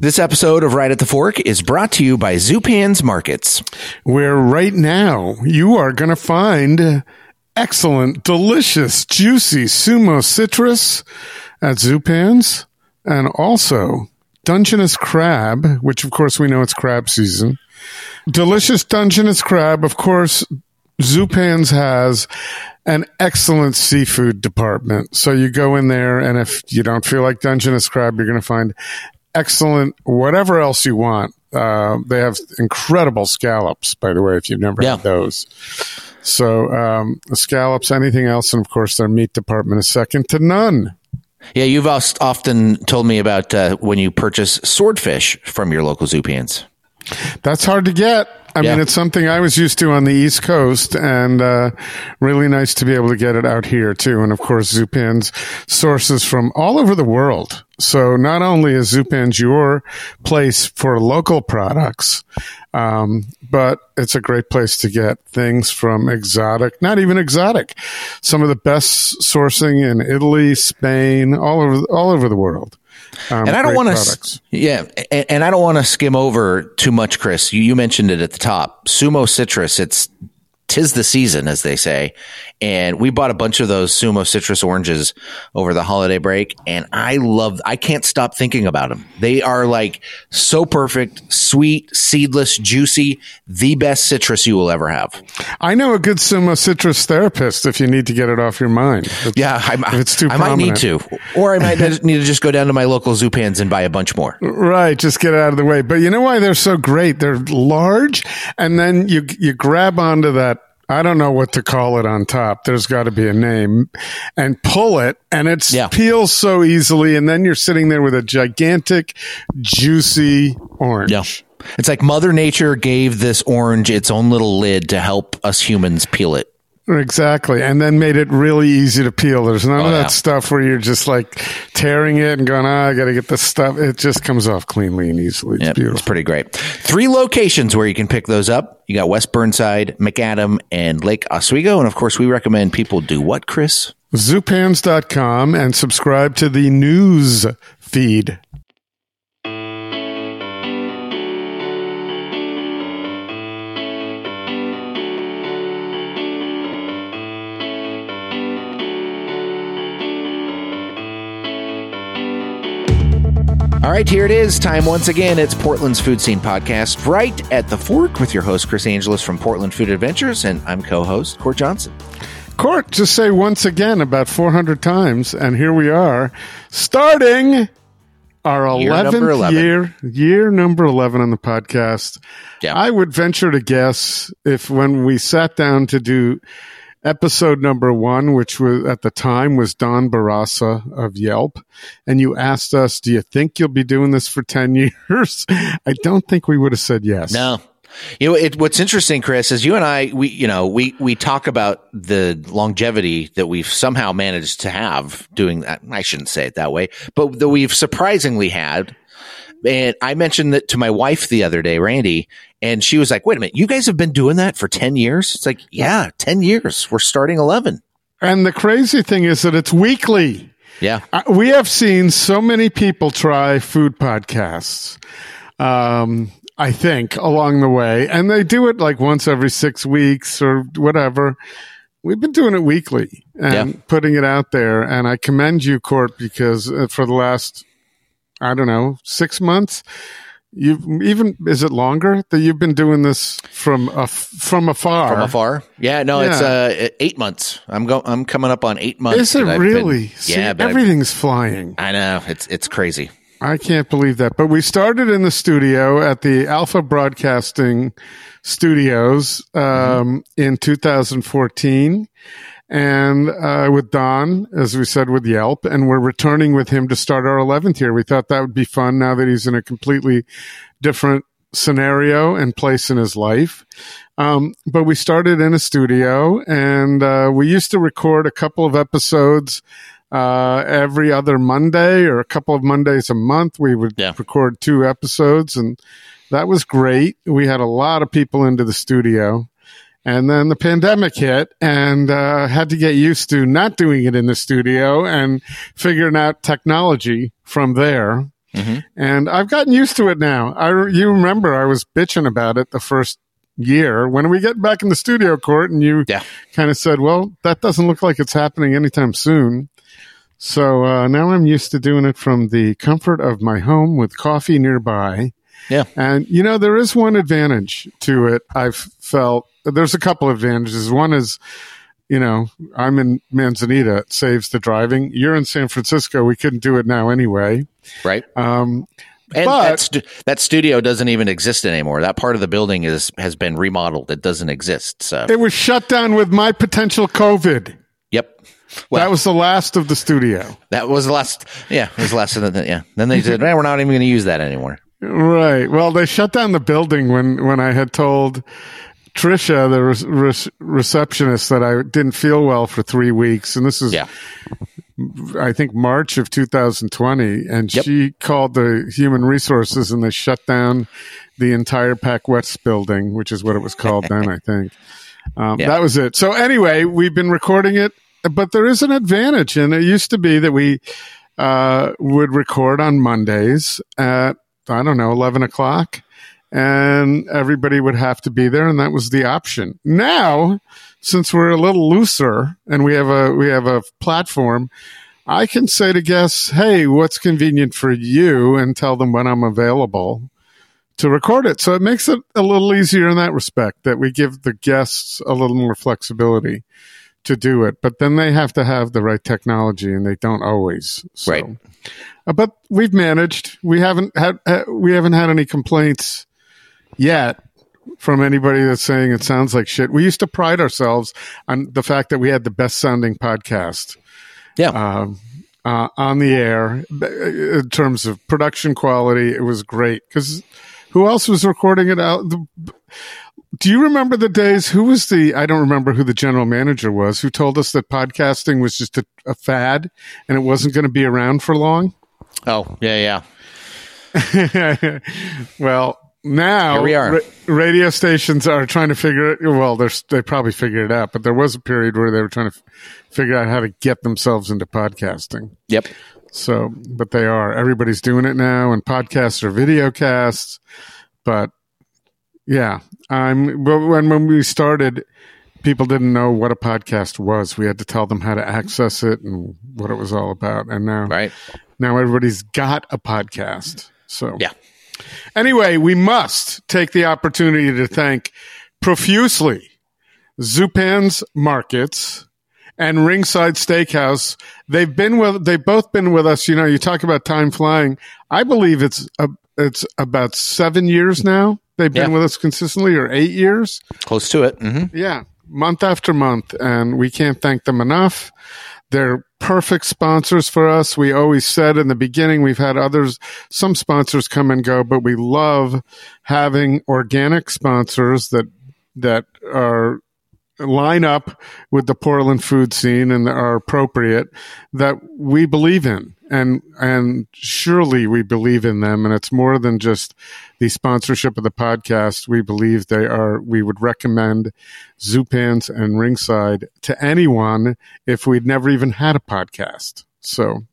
This episode of Right at the Fork is brought to you by Zupan's Markets. where right now you are going to find excellent, delicious, juicy sumo citrus at Zupan's and also Dungeness crab, which of course we know it's crab season. Delicious Dungeness crab, of course, Zupan's has an excellent seafood department. So you go in there and if you don't feel like Dungeness crab, you're going to find excellent whatever else you want. Uh, they have incredible scallops, by the way, if you've never Yeah. had those. So um, scallops, anything else, and of course their meat department is second to none. Yeah, you've often told me about uh, when you purchase swordfish from your local Zupan's. That's hard to get. I Yeah. mean, it's something I was used to on the East Coast, and uh, really nice to be able to get it out here too. And of course, Zupan's sources from all over the world. So not only is Zupan's your place for local products, um, but it's a great place to get things from exotic, not even exotic, some of the best sourcing in Italy, Spain, all over all over the world. Um, And I don't want to, yeah, and, and I don't want to skim over too much, Chris. You, you mentioned it at the top. Sumo citrus. It's tis the season, as they say. And we bought a bunch of those Sumo citrus oranges over the holiday break, and I love. I can't stop thinking about them. They are like so perfect, sweet, seedless, juicy. The best citrus you will ever have. I know a good sumo citrus therapist if you need to get it off your mind. If- Yeah, I, it's too I might need to, or I might need to just go down to my local Zupans and buy a bunch more. Right, just get it out of the way. But you know why they're so great? They're large, and then you you grab onto that. I don't know what to call it on top. There's got to be a name, and pull it, and it Yeah. peels so easily. And then you're sitting there with a gigantic, juicy orange. Yeah. It's like Mother Nature gave this orange its own little lid to help us humans peel it. Exactly. And then made it really easy to peel. There's none of Oh, that yeah. stuff where you're just like tearing it and going, ah, I got to get this stuff. It just comes off cleanly and easily. It's Yep, beautiful. It's pretty great. Three locations where you can pick those up. You got West Burnside, Macadam, and Lake Oswego. And of course, we recommend people do what, Chris? Zupans.com and subscribe to the news feed. All right, here it is. Time once again. It's Portland's Food Scene Podcast, right at the fork with your host, Chris Angelus from Portland Food Adventures. And I'm co host, Court Johnson. Court, just say once again about 400 times, and here we are, starting our Year number 11th 11. year, year number 11 on the podcast. Yeah. I would venture to guess if when we sat down to do episode number one, which was at the time was Don Bourassa of Yelp, and you asked us, do you think you'll be doing this for 10 years? I don't think we would have said yes. No. You know, it, what's interesting, Chris, is you and I, we, you know, we, we talk about the longevity that we've somehow managed to have doing that. I shouldn't say it that way, but that we've surprisingly had. And I mentioned that to my wife the other day, Randy, and she was like, wait a minute, you guys have been doing that for 10 years? It's like, yeah, 10 years. We're starting 11. And the crazy thing is that it's weekly. Yeah. Uh, we have seen so many people try food podcasts. Um, I think along the way, and they do it like once every six weeks or whatever. We've been doing it weekly and Yeah. putting it out there. And I commend you, Court, because uh, for the last, I don't know, six months, you've even, is it longer that you've been doing this from, a, from afar? From afar. Yeah. No, it's, uh, eight months. I'm going, I'm coming up on eight months. Is it I've been- really? See, yeah. But I've- everything's flying. I know it's, it's crazy. I can't believe that. But we started in the studio at the Alpha Broadcasting Studios um, in 2014, and uh, with Don, as we said, with Yelp, and we're returning with him to start our 11th year. We thought that would be fun now that he's in a completely different scenario and place in his life. Um, but we started in a studio, and uh, we used to record a couple of episodes uh, every other Monday or a couple of Mondays a month. We would Yeah. record two episodes, and that was great. We had a lot of people into the studio. And then the pandemic hit and uh, had to get used to not doing it in the studio and figuring out technology from there. And I've gotten used to it now. I, you remember I was bitching about it the first year when we get back in the studio court and you Yeah. kind of said, well, that doesn't look like it's happening anytime soon. So uh, now I'm used to doing it from the comfort of my home with coffee nearby. Yeah. And, you know, there is one advantage to it. I've felt there's a couple advantages. One is, you know, I'm in Manzanita, it saves the driving. You're in San Francisco. We couldn't do it now anyway. Right. Um, And But- that, stu- that studio doesn't even exist anymore. That part of the building is has been remodeled. It doesn't exist. So, it was shut down with my potential COVID. yep. Well, that was the last of the studio. that was the last. Yeah, it was the last of the. Yeah. Then they said, "Man, we're not even going to use that anymore." Right. Well, they shut down the building when, when I had told Trisha, the re- re- receptionist, that I didn't feel well for three weeks. And this is, Yeah. I think, March of 2020. And Yep. she called the human resources and they shut down the entire Pac West building, which is what it was called then, I think. Um, Yeah. That was it. So anyway, we've been recording it, but there is an advantage. And it used to be that we, uh, would record on Mondays at, I don't know, 11 o'clock and everybody would have to be there. And that was the option. Now, since we're a little looser and we have a, we have a platform, I can say to guests, Hey, what's convenient for you and tell them when I'm available to record it. So it makes it a little easier in that respect that we give the guests a little more flexibility to do it, but then they have to have the right technology and they don't always. So. Right. Uh, but we've managed. We haven't had uh, we haven't had any complaints yet from anybody that's saying it sounds like shit. We used to pride ourselves on the fact that we had the best sounding podcast Yeah. um, uh, on the air in terms of production quality. It was great because who else was recording it out? The, do you remember the days? Who was the? I don't remember who the general manager was who told us that podcasting was just a, a fad and it wasn't going to be around for long. oh, yeah, yeah. well, now Here we are. ra- radio stations are trying to figure it. Well, they're, they probably figured it out, but there was a period where they were trying to f- figure out how to get themselves into podcasting. Yep. So, but they are. Everybody's doing it now, and podcasts are video casts. But yeah, I'm. But when when we started, people didn't know what a podcast was. We had to tell them how to access it and what it was all about. And now, Right. now everybody's got a podcast. So Yeah. Anyway, we must take the opportunity to thank profusely Zupan's Markets and Ringside Steakhouse. They've been with, they've both been with us. You know, you talk about time flying. I believe it's, a, it's about seven years now. They've been Yeah. with us consistently or eight years. Close to it. hmm Yeah, month after month, and we can't thank them enough. They're perfect sponsors for us. We always said in the beginning, we've had others, some sponsors come and go, but we love having organic sponsors that, that are line up with the Portland food scene and are appropriate that we believe in. And, and surely we believe in them. And it's more than just the sponsorship of the podcast. We believe they are, we would recommend Zupans and Ringside to anyone if we'd never even had a podcast. So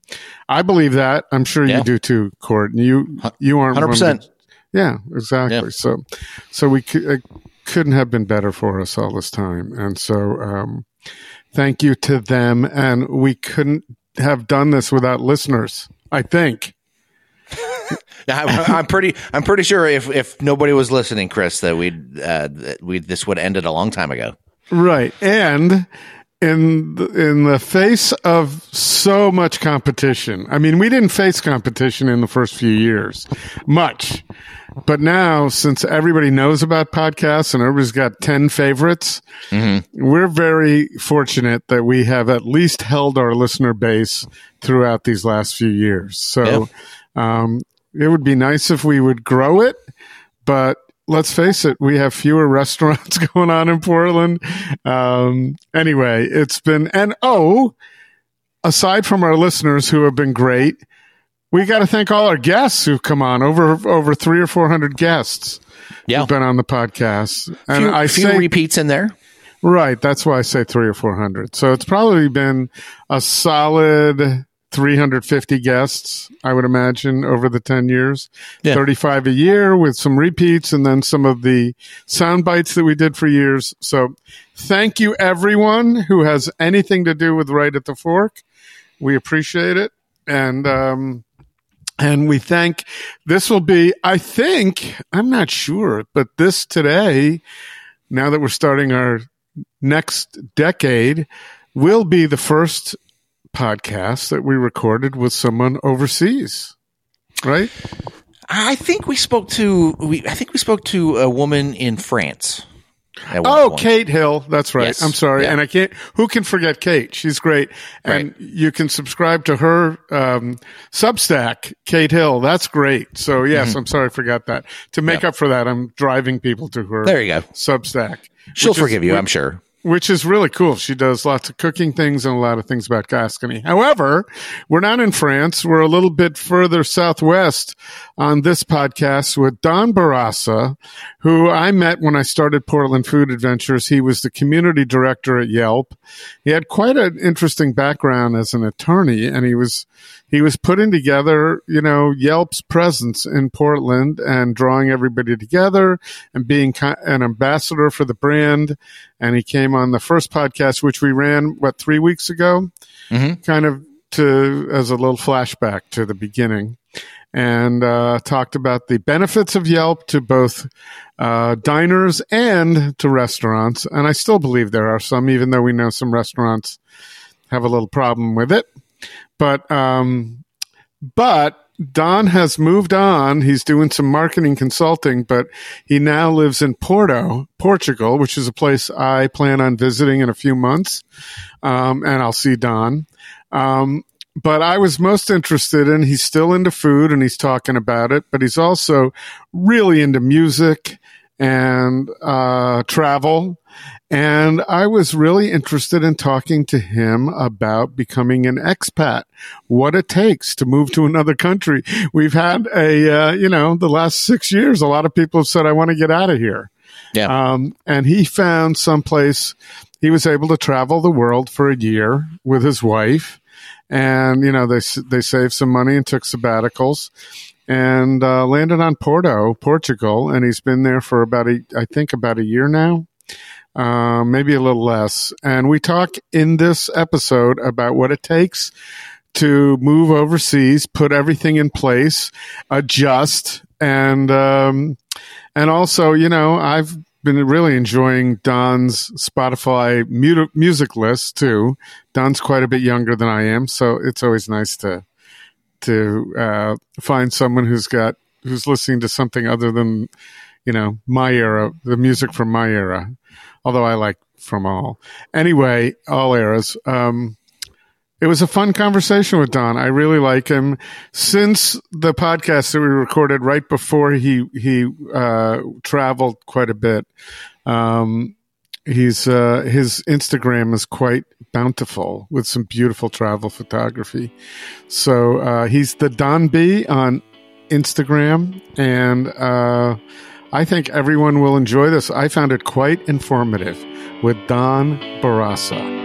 I believe that. I'm sure Yeah. you do too, Court. And you, you aren't one of the- 100%. yeah, exactly. Yeah. So, so we it couldn't have been better for us all this time, and so um, thank you to them. And we couldn't have done this without listeners. I think. I, I'm pretty. I'm pretty sure if if nobody was listening, Chris, that we'd uh, that we this would ended a long time ago. Right. And in the, in the face of so much competition, I mean, we didn't face competition in the first few years, much. But now, since everybody knows about podcasts and everybody's got 10 favorites, we're very fortunate that we have at least held our listener base throughout these last few years. So, um, it would be nice if we would grow it, but let's face it, we have fewer restaurants going on in Portland. Um, anyway, it's been, and oh, aside from our listeners who have been great, we got to thank all our guests who've come on over, over three or 400 guests Yeah, who've been on the podcast. And few, I few say, repeats in there. right. That's why I say three or 400. So it's probably been a solid 350 guests, I would imagine, over the 10 years. Yeah. 35 a year with some repeats and then some of the sound bites that we did for years. So thank you, everyone who has anything to do with Right at the Fork. We appreciate it. And, um, and we thank this will be, I think, I'm not sure, but this today, now that we're starting our next decade, will be the first podcast that we recorded with someone overseas, right? I think we spoke to we. I think we spoke to a woman in France. Oh, point. Kate Hill. That's right. Yes. I'm sorry. Yeah. And I can't, who can forget Kate? She's great. And Right. you can subscribe to her, um, Substack, Kate Hill. That's great. So yes, Mm-hmm. I'm sorry I forgot that. To make up for that, I'm driving people to her There you go. Substack. She'll which is- forgive you, which- I'm sure. Which is really cool. She does lots of cooking things and a lot of things about Gascony. However, we're not in France. We're a little bit further southwest on this podcast with Don Bourassa, who I met when I started Portland Food Adventures. He was the community director at Yelp. He had quite an interesting background as an attorney and he was he was putting together, you know, Yelp's presence in Portland and drawing everybody together and being an ambassador for the brand. And he came on the first podcast, which we ran, what, three weeks ago? Mhm. Kind of to, as a little flashback to the beginning and uh, talked about the benefits of Yelp to both uh, diners and to restaurants. And I still believe there are some, even though we know some restaurants have a little problem with it. But um, but Don has moved on. He's doing some marketing consulting, but he now lives in Porto, Portugal, which is a place I plan on visiting in a few months. Um, and I'll see Don. Um, but I was most interested in he's still into food and he's talking about it, but he's also really into music and uh, travel. And I was really interested in talking to him about becoming an expat, what it takes to move to another country. We've had a, uh, you know, the last six years, a lot of people have said, I want to get out of here. Yeah. Um, and he found someplace he was able to travel the world for a year with his wife. And, you know, they, they saved some money and took sabbaticals and uh, landed on Porto, Portugal. And he's been there for about a, I think about a year now, uh, maybe a little less. And we talk in this episode about what it takes to move overseas, put everything in place, adjust, and um, and also, you know, I've been really enjoying Don's Spotify mu- music list too. Don's quite a bit younger than I am, so it's always nice to to uh, find someone who's got who's listening to something other than you know my era, the music from my era. Although I like from all anyway, all eras. Um, it was a fun conversation with Don. I really like him. Since the podcast that we recorded right before he he uh, traveled quite a bit, um, he's uh, his Instagram is quite bountiful with some beautiful travel photography. So uh, he's the Don B on Instagram, and uh, I think everyone will enjoy this. I found it quite informative with Don Bourassa.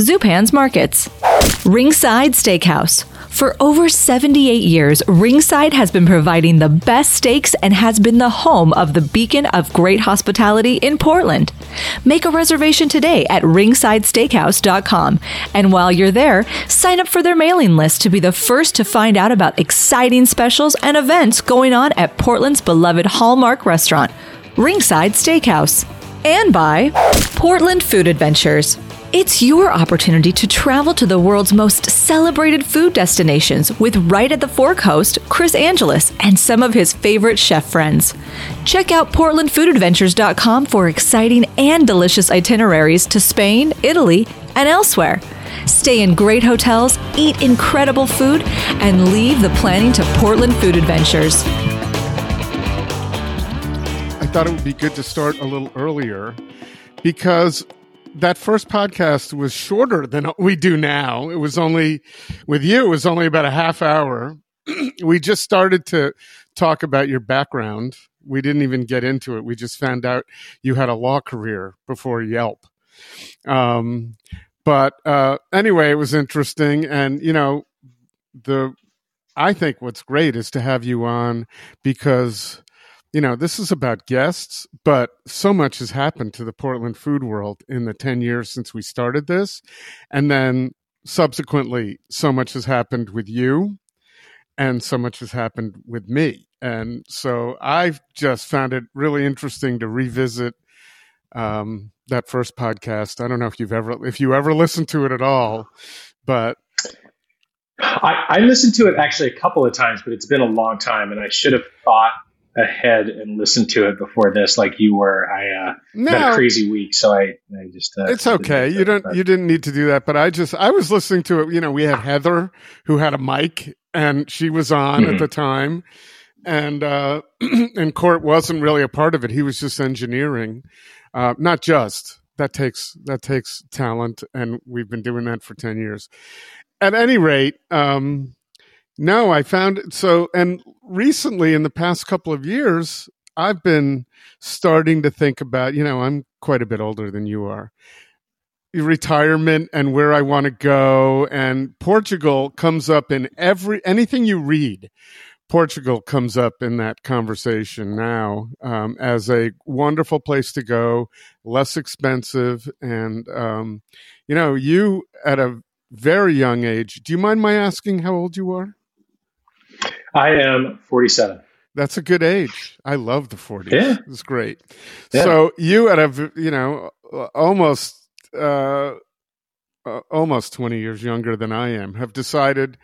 Zupan's Markets. Ringside Steakhouse. For over 78 years, Ringside has been providing the best steaks and has been the home of the beacon of great hospitality in Portland. Make a reservation today at ringsidesteakhouse.com. And while you're there, sign up for their mailing list to be the first to find out about exciting specials and events going on at Portland's beloved Hallmark restaurant, Ringside Steakhouse. And by Portland Food Adventures. It's your opportunity to travel to the world's most celebrated food destinations with Right at the Fork host Chris Angelus and some of his favorite chef friends. Check out PortlandFoodAdventures.com for exciting and delicious itineraries to Spain, Italy, and elsewhere. stay in great hotels, eat incredible food, and leave the planning to Portland Food Adventures. I thought it would be good to start a little earlier because that first podcast was shorter than we do now. It was only with you, it was only about a half hour. we just started to talk about your background. We didn't even get into it. We just found out you had a law career before Yelp. Um, but uh, anyway, it was interesting, and you know, the I think what's great is to have you on because you know, this is about guests, but so much has happened to the Portland food world in the 10 years since we started this. And then subsequently, so much has happened with you and so much has happened with me. And so I've just found it really interesting to revisit um, that first podcast. I don't know if you've ever, if you ever listened to it at all, but I, I listened to it actually a couple of times, but it's been a long time, and I should have thought ahead and listened to it before this, like you were. I uh, no, had a crazy week, so I, I just. Uh, it's okay. You don't. But. You didn't need to do that, but I just. I was listening to it. You know, we had Heather who had a mic, and she was on mm-hmm. at the time, and uh, and Court wasn't really a part of it. He was just engineering, uh, not just. That takes that takes talent, and we've been doing that for ten years. At any rate, um, no, I found it so, and recently in the past couple of years, I've been starting to think about, you know, I'm quite a bit older than you are. Retirement and where I want to go. And Portugal comes up in every, anything you read. Portugal comes up in that conversation now um, as a wonderful place to go, less expensive. And, um, you know, you at a very young age, do you mind my asking how old you are? I am 47. That's a good age. I love the 40s. Yeah. It's great. Yeah. So you at a, you know, almost, uh, uh, almost 20 years younger than I am, have decided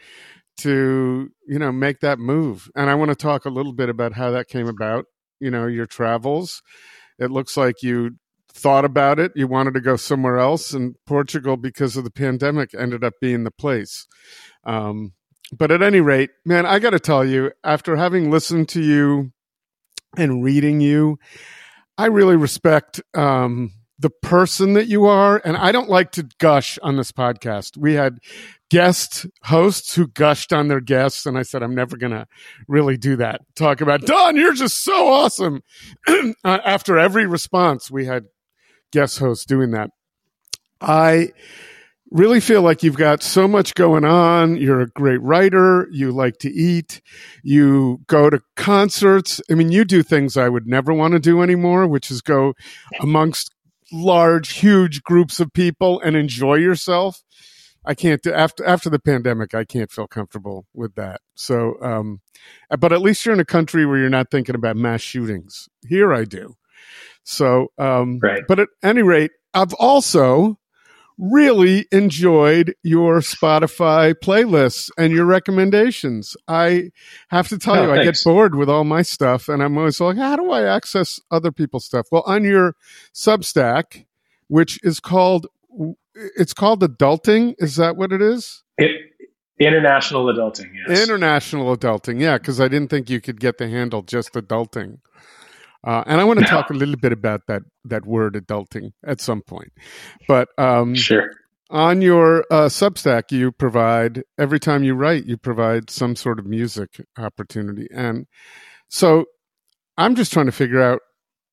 to, you know, make that move. And I want to talk a little bit about how that came about, you know, your travels. It looks like you thought about it. You wanted to go somewhere else, and Portugal, because of the pandemic, ended up being the place. Um, but at any rate, man, I got to tell you, after having listened to you and reading you, I really respect um, the person that you are. And I don't like to gush on this podcast. We had guest hosts who gushed on their guests, and I said, I'm never going to really do that. Talk about, Don, you're just so awesome. after every response, we had guest hosts doing that. I really feel like you've got so much going on. You're a great writer. You like to eat. You go to concerts. I mean, you do things I would never want to do anymore, which is go amongst large, huge groups of people and enjoy yourself. I can't do after after the pandemic. I can't feel comfortable with that. So, um, but at least you're in a country where you're not thinking about mass shootings. Here, I do. So, um, right. but at any rate, I've also really enjoyed your Spotify playlists and your recommendations. I have to tell oh, you, thanks. I get bored with all my stuff, and I'm always like, how do I access other people's stuff? Well, on your Substack, which is called it's called adulting. Is that what it is? It, international adulting. Yes. International adulting. Yeah, because I didn't think you could get the handle just adulting. Uh, and I want to no. talk a little bit about that that word adulting at some point. But um, sure. On your uh, Substack, you provide every time you write, you provide some sort of music opportunity, and so I'm just trying to figure out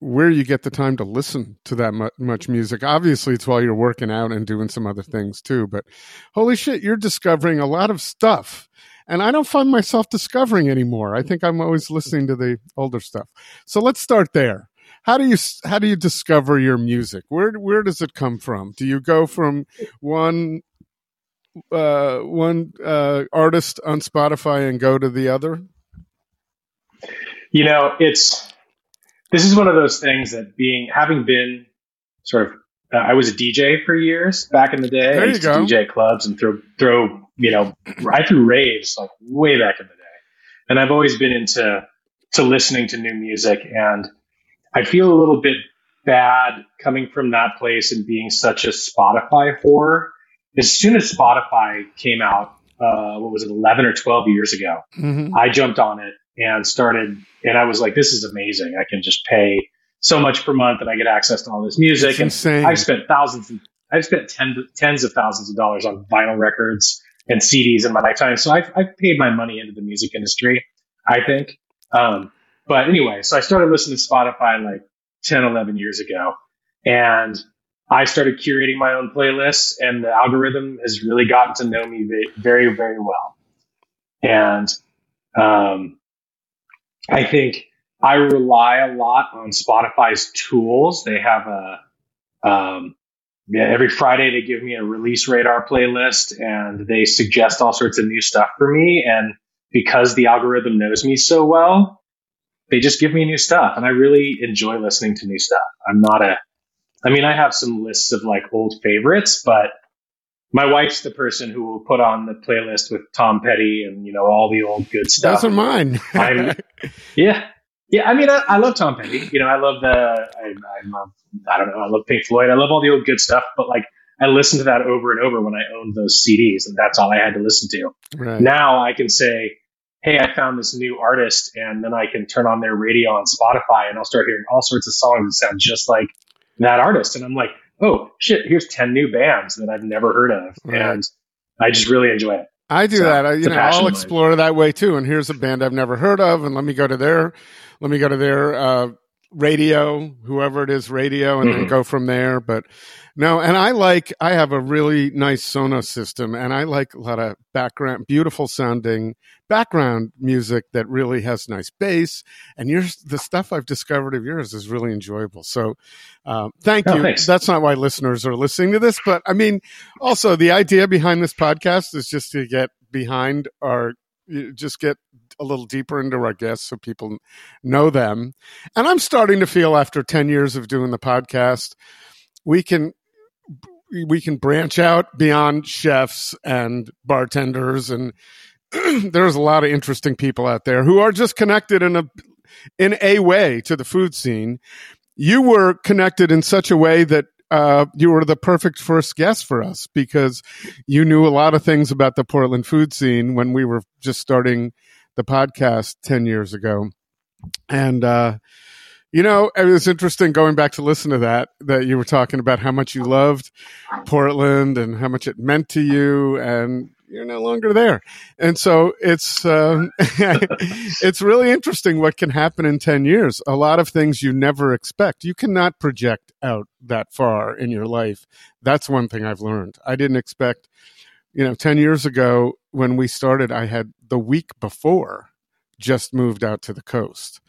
where you get the time to listen to that much music. Obviously, it's while you're working out and doing some other things too. But holy shit, you're discovering a lot of stuff and I don't find myself discovering anymore. I think I'm always listening to the older stuff. So let's start there. How do you how do you discover your music? Where where does it come from? Do you go from one uh, one uh, artist on Spotify and go to the other? You know, it's this is one of those things that being having been sort of uh, I was a DJ for years back in the day. There I used to. DJ clubs and throw throw you know I threw raves like way back in the day, and I've always been into to listening to new music, and I feel a little bit bad coming from that place and being such a Spotify whore as soon as Spotify came out, uh, what was it, 11 or 12 years ago, mm-hmm. I jumped on it and started, and I was like, this is amazing. I can just pay so much per month and I get access to all this music. It's and insane. I've spent thousands, I've spent ten, tens of thousands of dollars on vinyl records and CDs in my lifetime. So I've, I've paid my money into the music industry, I think. Um, but anyway, so I started listening to Spotify like 10, 11 years ago. And I started curating my own playlists, and the algorithm has really gotten to know me very, very well. And um, I think I rely a lot on Spotify's tools. They have a um, yeah, every Friday they give me a release radar playlist, and they suggest all sorts of new stuff for me. And because the algorithm knows me so well, they just give me new stuff, and I really enjoy listening to new stuff. I'm not a I mean, I have some lists of like old favorites, but my wife's the person who will put on the playlist with Tom Petty and you know all the old good stuff. Those are mine. yeah, yeah. I mean, I, I, love Tom Petty. You know, I love the. I, I love. I don't know. I love Pink Floyd. I love all the old good stuff. But like, I listened to that over and over when I owned those CDs, and that's all I had to listen to. Right. Now I can say, "Hey, I found this new artist," and then I can turn on their radio on Spotify, and I'll start hearing all sorts of songs that sound just like that artist. And I'm like, oh shit, here's 10 new bands that I've never heard of. Right. And I just really enjoy it. I do so, that. I, you know, I'll explore that way too. And here's a band I've never heard of, and let me go to their, let me go to their uh, radio, whoever it is, radio, and mm-hmm. then go from there. But no, and I like, I have a really nice Sonos system and I like a lot of background, beautiful sounding background music that really has nice bass. And yours, the stuff I've discovered of yours is really enjoyable. So, um, thank oh, you. Thanks. That's not why listeners are listening to this, but I mean, also the idea behind this podcast is just to get behind our, just get a little deeper into our guests so people know them. And I'm starting to feel after 10 years of doing the podcast, we can we can branch out beyond chefs and bartenders and there's a lot of interesting people out there who are just connected in a in a way to the food scene you were connected in such a way that uh, you were the perfect first guest for us because you knew a lot of things about the Portland food scene when we were just starting the podcast 10 years ago. And, uh, you know, it was interesting going back to listen to that, that you were talking about how much you loved Portland and how much it meant to you. And you're no longer there. And so it's, um, it's really interesting what can happen in 10 years. A lot of things you never expect. You cannot project out that far in your life. That's one thing I've learned. I didn't expect, you know, 10 years ago when we started, I had the week before just moved out to the coast.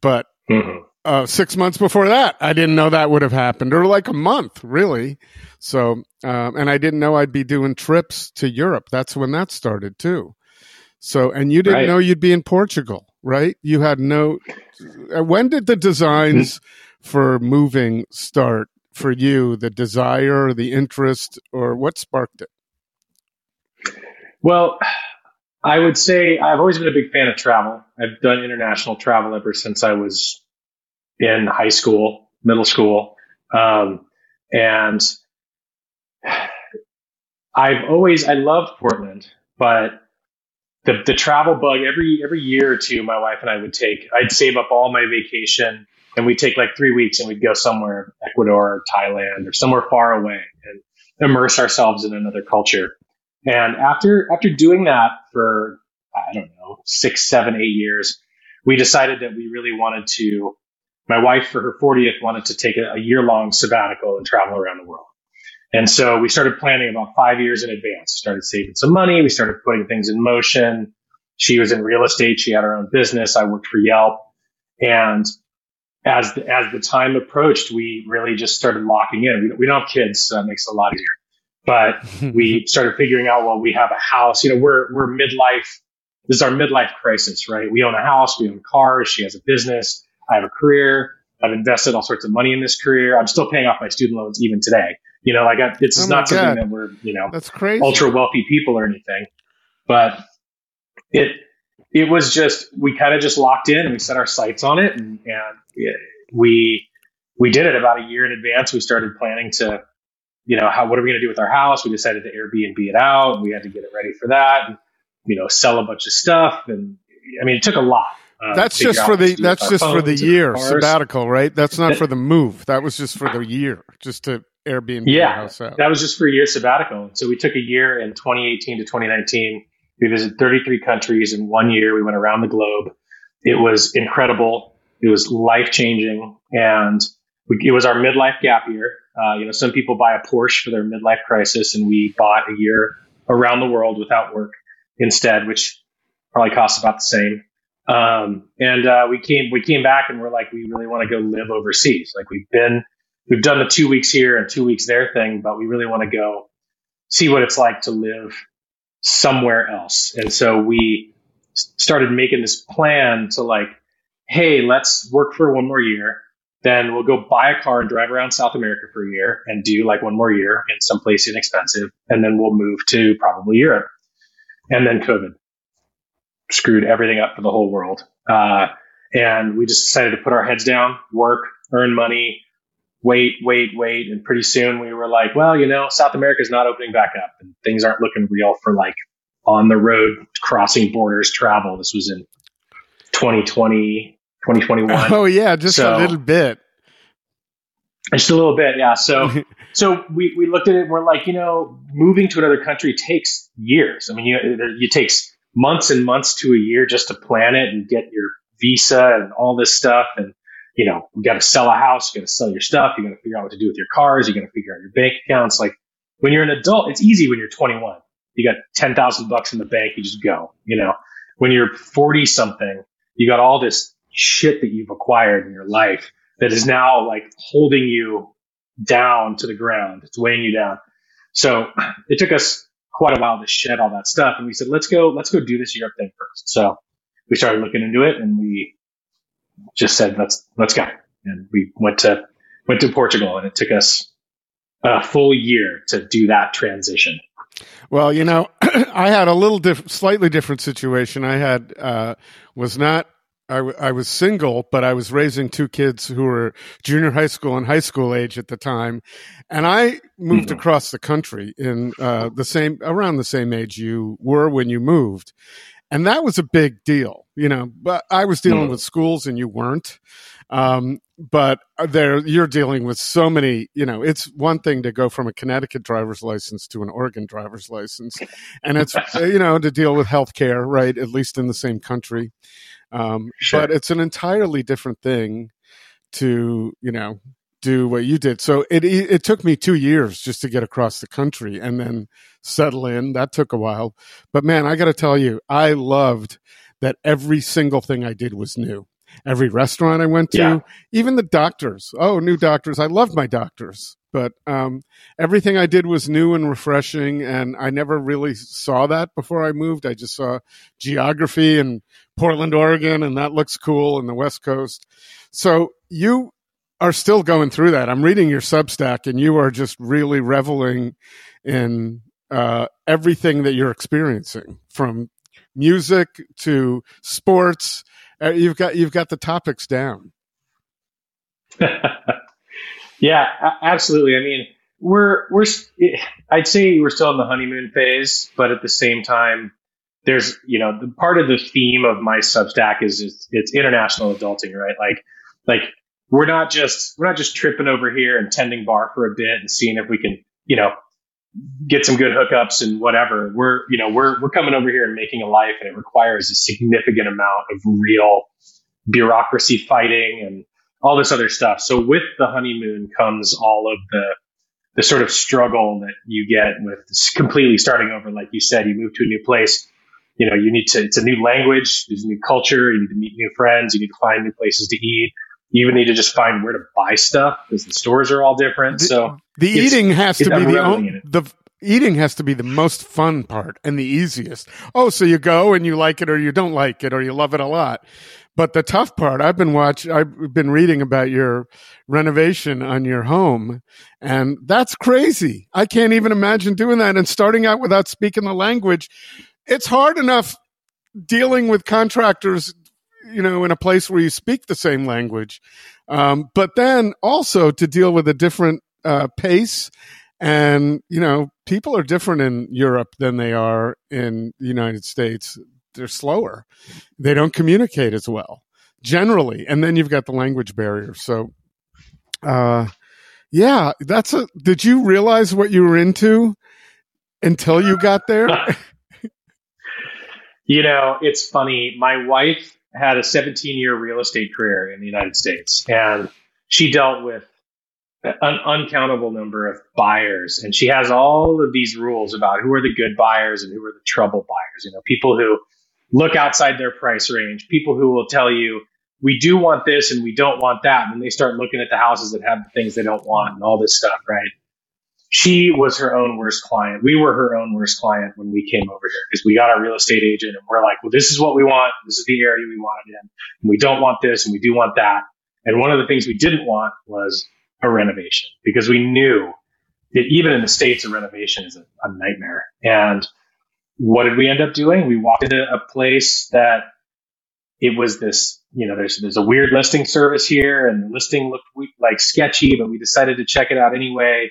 But mm-hmm uh, six months before that, I didn't know that would have happened, or like a month, really. So, um, and I didn't know I'd be doing trips to Europe. That's when that started too. So, and you didn't right. know you'd be in Portugal, right? You had no. Uh, when did the designs for moving start for you? The desire, the interest, or what sparked it? Well, I would say I've always been a big fan of travel. I've done international travel ever since I was in high school, middle school. Um, and I've always, I loved Portland, but the, the travel bug every, every year or two, my wife and I would take, I'd save up all my vacation and we'd take like three weeks and we'd go somewhere, Ecuador or Thailand or somewhere far away and immerse ourselves in another culture. And after, after doing that for, I don't know, six, seven, eight years, we decided that we really wanted to my wife for her 40th wanted to take a, a year long sabbatical and travel around the world. And so we started planning about five years in advance. Started saving some money. We started putting things in motion. She was in real estate. She had her own business. I worked for Yelp. And as the, as the time approached, we really just started locking in. We, we don't have kids, so that makes it a lot easier. But we started figuring out, well, we have a house. You know, we're we're midlife. This is our midlife crisis, right? We own a house. We own cars. She has a business. I have a career. I've invested all sorts of money in this career. I'm still paying off my student loans even today. You know, like I, it's oh not something that we're, you know, that's crazy. ultra wealthy people or anything, but it, it was just, we kind of just locked in and we set our sights on it and, and we, we did it about a year in advance. We started planning to you know, how what are we going to do with our house? We decided to Airbnb it out. We had to get it ready for that. And, you know, sell a bunch of stuff. And I mean, it took a lot. Uh, that's just for the that's just for the year sabbatical, right? That's not for the move. That was just for the year, just to Airbnb. Yeah, that was just for a year sabbatical. So we took a year in 2018 to 2019. We visited 33 countries in one year. We went around the globe. It was incredible. It was life changing, and we, it was our midlife gap year. Uh, you know, some people buy a Porsche for their midlife crisis, and we bought a year around the world without work instead, which probably costs about the same. Um, and uh, we came we came back and we're like, we really want to go live overseas. Like we've been we've done the two weeks here and two weeks there thing, but we really want to go see what it's like to live somewhere else. And so we started making this plan to like, hey, let's work for one more year. Then we'll go buy a car and drive around South America for a year and do like one more year in someplace inexpensive. And then we'll move to probably Europe. And then COVID screwed everything up for the whole world. Uh, and we just decided to put our heads down, work, earn money, wait, wait, wait. And pretty soon we were like, well, you know, South America is not opening back up and things aren't looking real for like on the road crossing borders travel. This was in 2020, 2021. Oh, yeah, just so, a little bit. Just a little bit, yeah. So, so we, we looked at it and we're like, you know, moving to another country takes years. I mean, you, it takes months and months to a year just to plan it and get your visa and all this stuff. And, you know, you got to sell a house, you got to sell your stuff, you got to figure out what to do with your cars, you got to figure out your bank accounts. Like when you're an adult, it's easy when you're 21. You got 10,000 bucks in the bank, you just go, you know. When you're 40 something, you got all this shit that you've acquired in your life that is now like holding you down to the ground. It's weighing you down. So it took us quite a while to shed all that stuff. And we said, let's go, let's go do this Europe thing first. So we started looking into it and we just said, let's, let's go. And we went to, went to Portugal and it took us a full year to do that transition. Well, you know, I had a little diff- slightly different situation. I had, uh, was not I, w- I was single, but I was raising two kids who were junior high school and high school age at the time. And I moved mm-hmm. across the country in uh, the same, around the same age you were when you moved. And that was a big deal, you know, but I was dealing mm-hmm. with schools and you weren't. Um, but there, you're dealing with so many, you know, it's one thing to go from a Connecticut driver's license to an Oregon driver's license. And it's, you know, to deal with healthcare, right? At least in the same country. Um, sure. But it's an entirely different thing to, you know, do what you did. So it it took me two years just to get across the country and then settle in. That took a while. But man, I got to tell you, I loved that every single thing I did was new. Every restaurant I went to, yeah. even the doctors. Oh, new doctors. I loved my doctors but um, everything I did was new and refreshing, and I never really saw that before I moved. I just saw geography and Portland, Oregon, and that looks cool, and the West Coast. So you are still going through that. I'm reading your Substack, and you are just really reveling in uh, everything that you're experiencing, from music to sports. Uh, you've got you've got the topics down. Yeah, absolutely. I mean, we're we're I'd say we're still in the honeymoon phase, but at the same time, there's you know the part of the theme of my Substack is it's, it's international adulting, right? Like like we're not just we're not just tripping over here and tending bar for a bit and seeing if we can you know get some good hookups and whatever. We're you know we're we're coming over here and making a life, and it requires a significant amount of real bureaucracy fighting and all this other stuff. So with the honeymoon comes all of the the sort of struggle that you get with completely starting over. Like you said, you move to a new place. You know, you need to. It's a new language. There's a new culture. You need to meet new friends. You need to find new places to eat. You even need to just find where to buy stuff because the stores are all different. So the eating has to be the only, the eating has to be the most fun part and the easiest. Oh, so you go and you like it or you don't like it or you love it a lot. But the tough part, I've been watching, I've been reading about your renovation on your home, and that's crazy. I can't even imagine doing that and starting out without speaking the language. It's hard enough dealing with contractors, you know, in a place where you speak the same language. Um, but then also to deal with a different uh, pace And, you know, people are different in Europe than they are in the United States. They're slower. They don't communicate as well generally. And then you've got the language barrier. So, uh, yeah, that's a, did you realize what you were into until you got there? you know, it's funny. My wife had a 17 year real estate career in the United States and she dealt with an uncountable number of buyers and she has all of these rules about who are the good buyers and who are the trouble buyers you know people who look outside their price range. People who will tell you we do want this and we don't want that and they start looking at the houses that have the things they don't want and all this stuff right? She was her own worst client. We were her own worst client when we came over here because we got our real estate agent and we're like well this is what we want. This is the area we want it in. And we don't want this and we do want that. And one of the things we didn't want was a renovation because we knew that even in the States, a renovation is a, a nightmare. And what did we end up doing? We walked into a place that it was this, you know, there's, there's a weird listing service here and the listing looked like sketchy, but we decided to check it out anyway.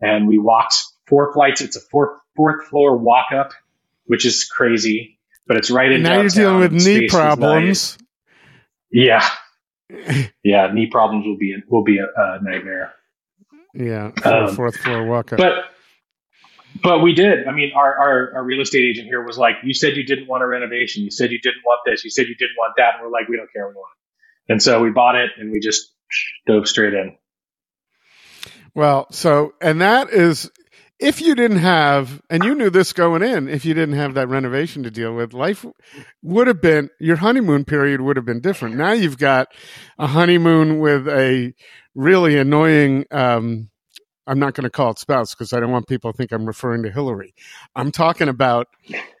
And we walked four flights. It's a fourth, fourth floor walk up, which is crazy, but it's right in Now you're dealing with knee problems. Yeah yeah, knee problems will be will be a, a nightmare. Yeah, um, fourth floor walk up. But but we did. I mean, our, our, our real estate agent here was like, "You said you didn't want a renovation. You said you didn't want this. You said you didn't want that." And we're like, "We don't care. We want." It. And so we bought it, and we just dove straight in. Well, so and that is if you didn't have, and you knew this going in, if you didn't have that renovation to deal with, life would have been, your honeymoon period would have been different. Now you've got a honeymoon with a really annoying, um, I'm not going to call it spouse because I don't want people to think I'm referring to Hillary. I'm talking about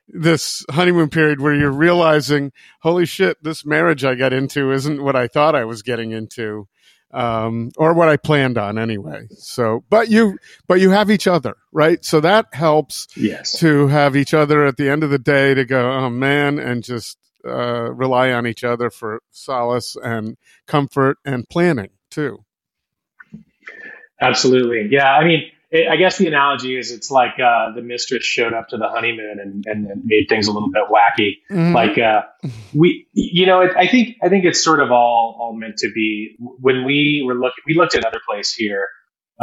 this honeymoon period where you're realizing, holy shit, this marriage I got into isn't what I thought I was getting into um, or what I planned on anyway. So, but you, but you have each other, right? So that helps. Yes. To have each other at the end of the day to go, oh man, and just uh, rely on each other for solace and comfort and planning too. Absolutely. Yeah. I mean, it, I guess the analogy is it's like uh, the mistress showed up to the honeymoon and, and made things a little bit wacky. Mm-hmm. Like uh, we, you know, it, I think I think it's sort of all all meant to be. When we were looking, we looked at another place here.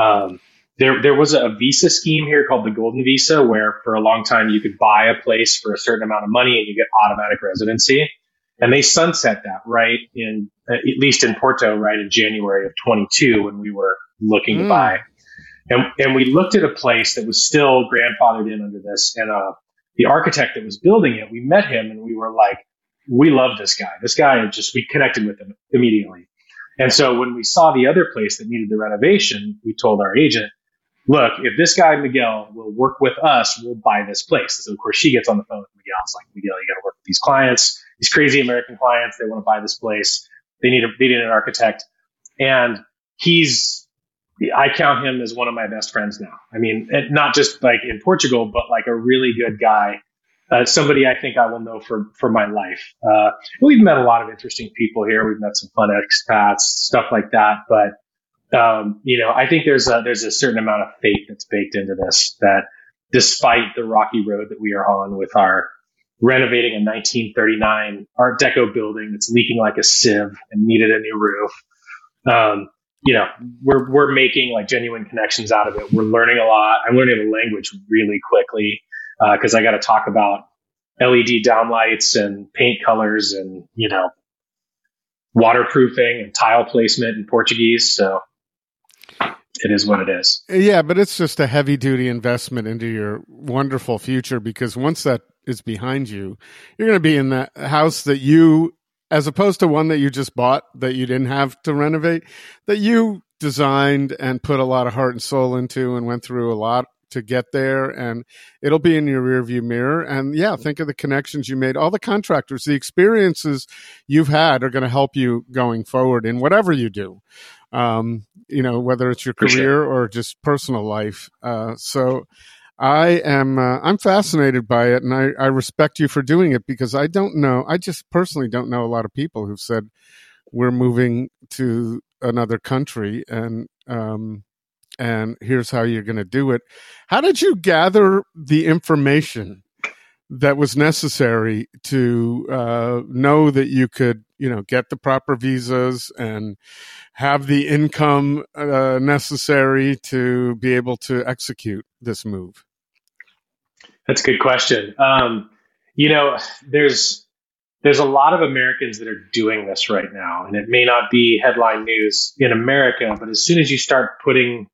Um, there there was a visa scheme here called the Golden Visa, where for a long time you could buy a place for a certain amount of money and you get automatic residency. And they sunset that right in at least in Porto, right in January of 22 when we were looking mm. to buy. And, and we looked at a place that was still grandfathered in under this. And uh, the architect that was building it, we met him and we were like, we love this guy. This guy just, we connected with him immediately. And so when we saw the other place that needed the renovation, we told our agent, look, if this guy, Miguel, will work with us, we'll buy this place. So of course she gets on the phone with Miguel. It's like, Miguel, you got to work with these clients, these crazy American clients. They want to buy this place. They need a, they need an architect. And he's I count him as one of my best friends now. I mean, not just like in Portugal, but like a really good guy, uh, somebody I think I will know for for my life. Uh, we've met a lot of interesting people here. We've met some fun expats, stuff like that. But um, you know, I think there's a there's a certain amount of fate that's baked into this. That despite the rocky road that we are on with our renovating a 1939 Art Deco building that's leaking like a sieve and needed a new roof. Um, you know, we're we're making like genuine connections out of it. We're learning a lot. I'm learning the language really quickly because uh, I got to talk about LED downlights and paint colors and you know waterproofing and tile placement in Portuguese. So it is what it is. Yeah, but it's just a heavy duty investment into your wonderful future because once that is behind you, you're going to be in that house that you as opposed to one that you just bought that you didn't have to renovate, that you designed and put a lot of heart and soul into and went through a lot to get there and it'll be in your rearview mirror. And yeah think of the connections you made. All the contractors the experiences you've had are going to help you going forward in whatever you do um, you know whether it's your career or just personal life uh, so I am uh, I'm fascinated by it, and I, I respect you for doing it because I don't know. I just personally don't know a lot of people who've said we're moving to another country, and um, and here's how you're going to do it. How did you gather the information that was necessary to uh, know that you could, you know, get the proper visas and have the income uh, necessary to be able to execute this move? That's a good question. Um, you know, there's there's a lot of Americans that are doing this right now, and it may not be headline news in America, but as soon as you start putting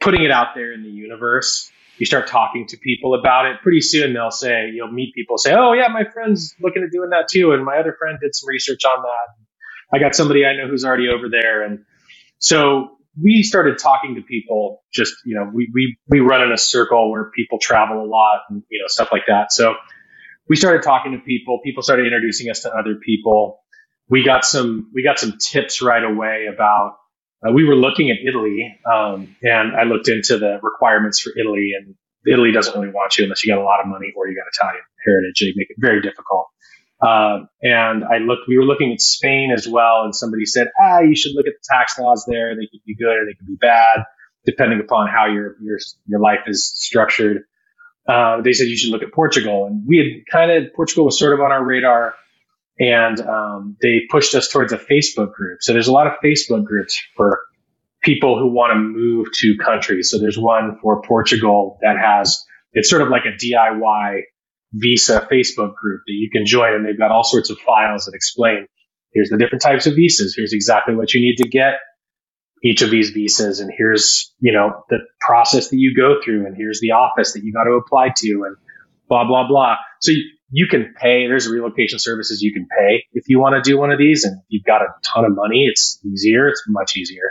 putting it out there in the universe, you start talking to people about it. Pretty soon they'll say you'll meet people say, "Oh yeah, my friend's looking at doing that too," and my other friend did some research on that. I got somebody I know who's already over there, and so we started talking to people. Just you know, we we we run in a circle where people travel a lot and you know stuff like that. So we started talking to people. People started introducing us to other people. We got some we got some tips right away about. Uh, we were looking at Italy, um, and I looked into the requirements for Italy, and Italy doesn't really want you unless you got a lot of money or you got Italian heritage. They make it very difficult. Uh, and I looked, we were looking at Spain as well, and somebody said, ah, you should look at the tax laws there. They could be good or they could be bad, depending upon how your your your life is structured uh, they said you should look at Portugal. And we had kind of, Portugal was sort of on our radar. And um, they pushed us towards a Facebook group. So there's a lot of Facebook groups for people who want to move to countries. So there's one for Portugal that has, it's sort of like a DIY visa Facebook group that you can join. And they've got all sorts of files that explain here's the different types of visas. Here's exactly what you need to get each of these visas and here's you know the process that you go through and here's the office that you got to apply to and blah blah blah so you, you can pay there's relocation services you can pay if you want to do one of these and you've got a ton of money it's easier it's much easier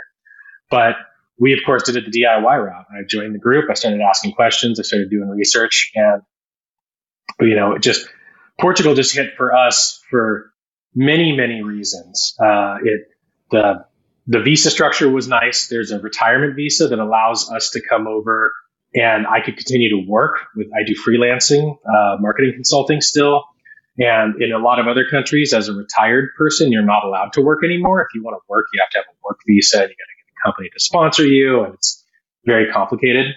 but we of course did it the diy route i joined the group i started asking questions i started doing research and you know it just portugal just hit for us for many many reasons uh, it the the visa structure was nice. There's a retirement visa that allows us to come over and I could continue to work with, I do freelancing, uh, marketing consulting still. And in a lot of other countries, as a retired person, you're not allowed to work anymore. If you want to work, you have to have a work visa. You got to get a company to sponsor you, and it's very complicated.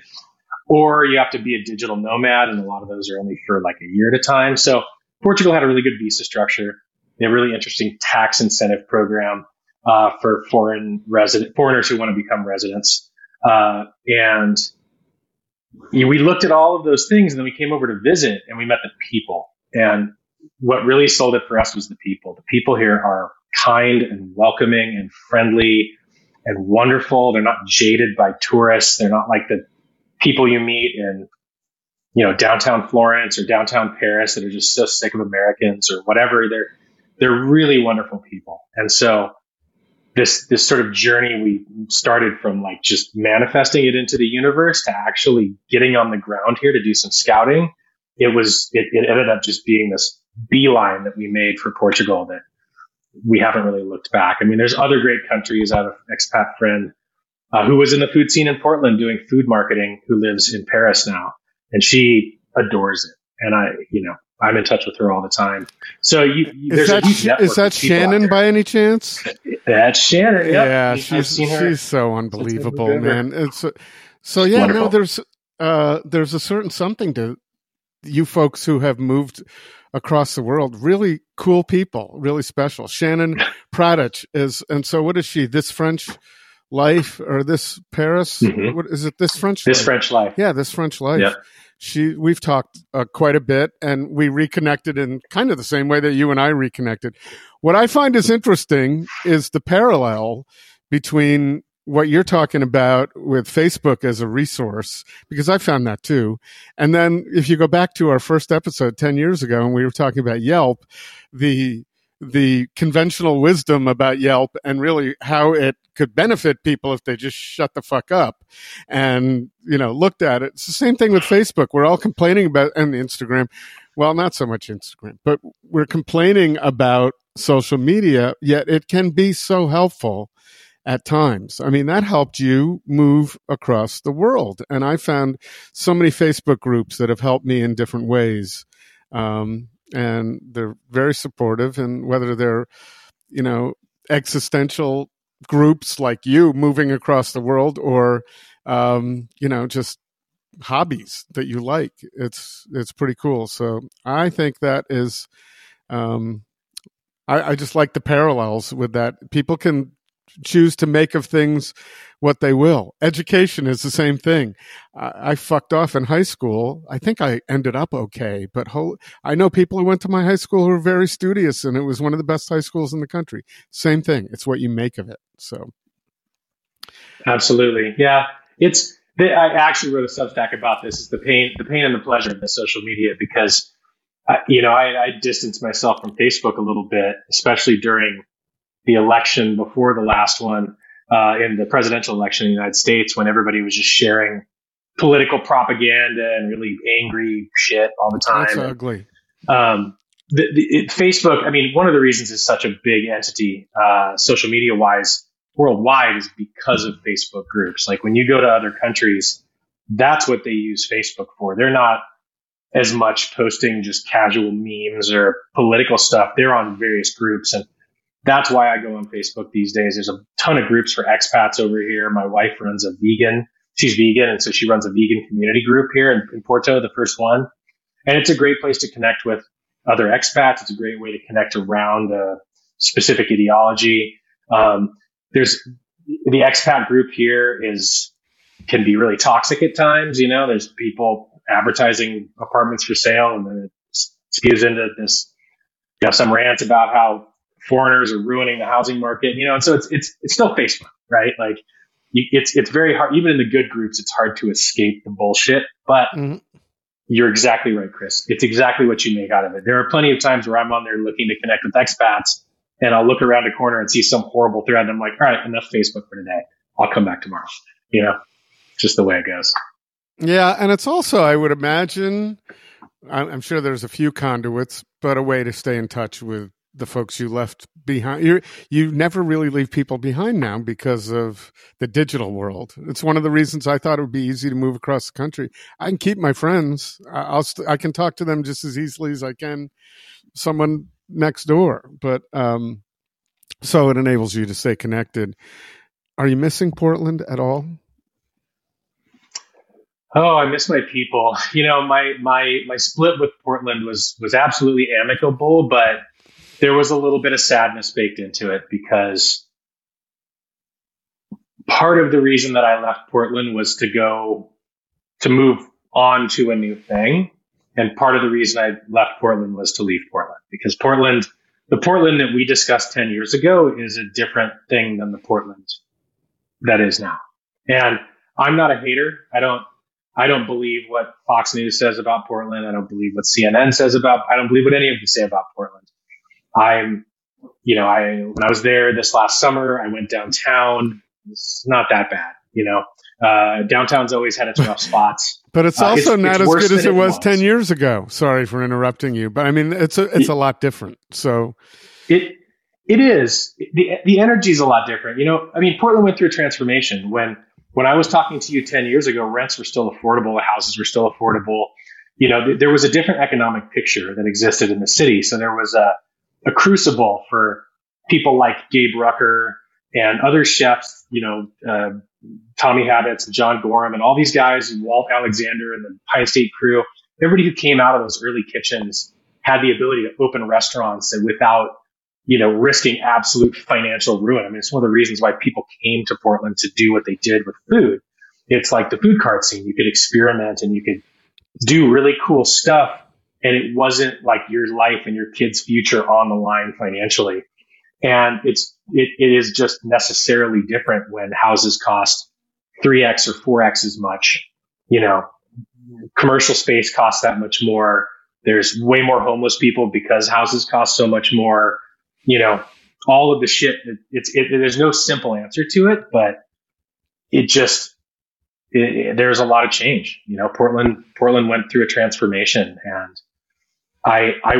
Or you have to be a digital nomad, and a lot of those are only for like a year at a time. So Portugal had a really good visa structure. They have a really interesting tax incentive program uh, for foreign resident foreigners who want to become residents. Uh, and we looked at all of those things, and then we came over to visit, and we met the people. And what really sold it for us was the people. The people here are kind and welcoming and friendly and wonderful. They're not jaded by tourists. They're not like the people you meet in you know downtown Florence or downtown Paris that are just so sick of Americans or whatever. They're they're really wonderful people. And so this this sort of journey we started from like just manifesting it into the universe to actually getting on the ground here to do some scouting it was it, it ended up just being this beeline that we made for portugal that we haven't really looked back i mean there's other great countries i have an expat friend uh, who was in the food scene in portland doing food marketing who lives in paris now and she adores it and i you know I'm in touch with her all the time. So you, is that, is that Shannon by any chance? That's Shannon. Yep. Yeah, she's she's so unbelievable, man. It's so yeah. Wonderful. No, there's uh, there's a certain something to you folks who have moved across the world. Really cool people, really special. Shannon Pradich is, and so what is she? This French life or this Paris? Mm-hmm. What is it? This French? This life? French life. Yeah, this French life. Yep she we've talked uh, quite a bit and we reconnected in kind of the same way that you and I reconnected. What I find is interesting is the parallel between what you're talking about with Facebook as a resource, because I found that too. And then if you go back to our first episode 10 years ago and we were talking about Yelp, the the conventional wisdom about Yelp and really how it could benefit people if they just shut the fuck up and, you know, looked at it. It's the same thing with Facebook. We're all complaining about, and Instagram. Well, not so much Instagram, but we're complaining about social media, yet it can be so helpful at times. I mean, that helped you move across the world. And I found so many Facebook groups that have helped me in different ways. Um, and they're very supportive. And whether they're, you know, existential groups like you moving across the world or um, you know, just hobbies that you like. It's it's pretty cool. So I think that is, um, I, I just like the parallels with that. People can choose to make of things what they will. Education is the same thing. I, I fucked off in high school. I think I ended up okay, but I know people who went to my high school who were very studious, and it was one of the best high schools in the country. Same thing. It's what you make of it. So, absolutely, yeah. It's I actually wrote a Substack about this. Is the pain, the pain and the pleasure of the social media because, uh, you know, I, I distanced myself from Facebook a little bit, especially during the election before the last one uh, in the presidential election in the United States when everybody was just sharing political propaganda and really angry shit all the time. That's ugly. Um, the, the, it, Facebook, I mean, one of the reasons it's such a big entity, uh, social media wise, worldwide is because of Facebook groups. Like when you go to other countries, that's what they use Facebook for. They're not as much posting just casual memes or political stuff. They're on various groups. And that's why I go on Facebook these days. There's a ton of groups for expats over here. My wife runs a vegan, she's vegan. And so she runs a vegan community group here in, in Porto, the first one. And it's a great place to connect with other expats. It's a great way to connect around a specific ideology. Um, there's the expat group here is can be really toxic at times. You know, there's people advertising apartments for sale, and then it spews into this, you know, some rants about how foreigners are ruining the housing market. You know, and so it's it's it's still Facebook, right? Like, it's it's very hard. Even in the good groups, it's hard to escape the bullshit. But mm-hmm. you're exactly right, Chris. It's exactly what you make out of it. There are plenty of times where I'm on there looking to connect with expats and I'll look around a corner and see some horrible thread. And I'm like, all right, enough Facebook for today. I'll come back tomorrow. You know, just the way it goes. Yeah. And it's also, I would imagine, I'm sure there's a few conduits, but a way to stay in touch with the folks you left behind. You you never really leave people behind now because of the digital world. It's one of the reasons I thought it would be easy to move across the country. I can keep my friends. I'll st- I can talk to them just as easily as I can someone next door. But um, so it enables you to stay connected. Are you missing Portland at all? Oh, I miss my people. You know, my my my split with Portland was was absolutely amicable, but there was a little bit of sadness baked into it because part of the reason that I left Portland was to go to move on to a new thing. And part of the reason I left Portland was to leave Portland because Portland, the Portland that we discussed 10 years ago is a different thing than the Portland that is now. And I'm not a hater. I don't, I don't believe what Fox News says about Portland. I don't believe what CNN says about, I don't believe what any of them say about Portland. I'm, you know, I, when I was there this last summer, I went downtown. It's not that bad, you know, uh, downtown's always had its rough spots, but it's also uh, it's, not it's as good as it was, was, ten years ago. Sorry for interrupting you, but I mean it's a it's a lot different. So it it is the the energy is a lot different. You know, I mean, Portland went through a transformation when when I was talking to you ten years ago. Rents were still affordable, houses were still affordable. You know, th- there was a different economic picture that existed in the city. So there was a a crucible for people like Gabe Rucker and other chefs. You know. Uh, Tommy Habetz, and John Gorham, and all these guys, and Walt Alexander and the Pine State crew, everybody who came out of those early kitchens had the ability to open restaurants and without, you know, risking absolute financial ruin. I mean, it's one of the reasons why people came to Portland to do what they did with food. It's like the food cart scene. You could experiment and you could do really cool stuff. And it wasn't like your life and your kid's future on the line financially. And it's, it, it is just necessarily different when houses cost 3x or 4x as much. You know, commercial space costs that much more. There's way more homeless people because houses cost so much more. You know, all of the shit. It, it's it, there's no simple answer to it, but it just it, there's a lot of change. You know, Portland Portland went through a transformation, and I I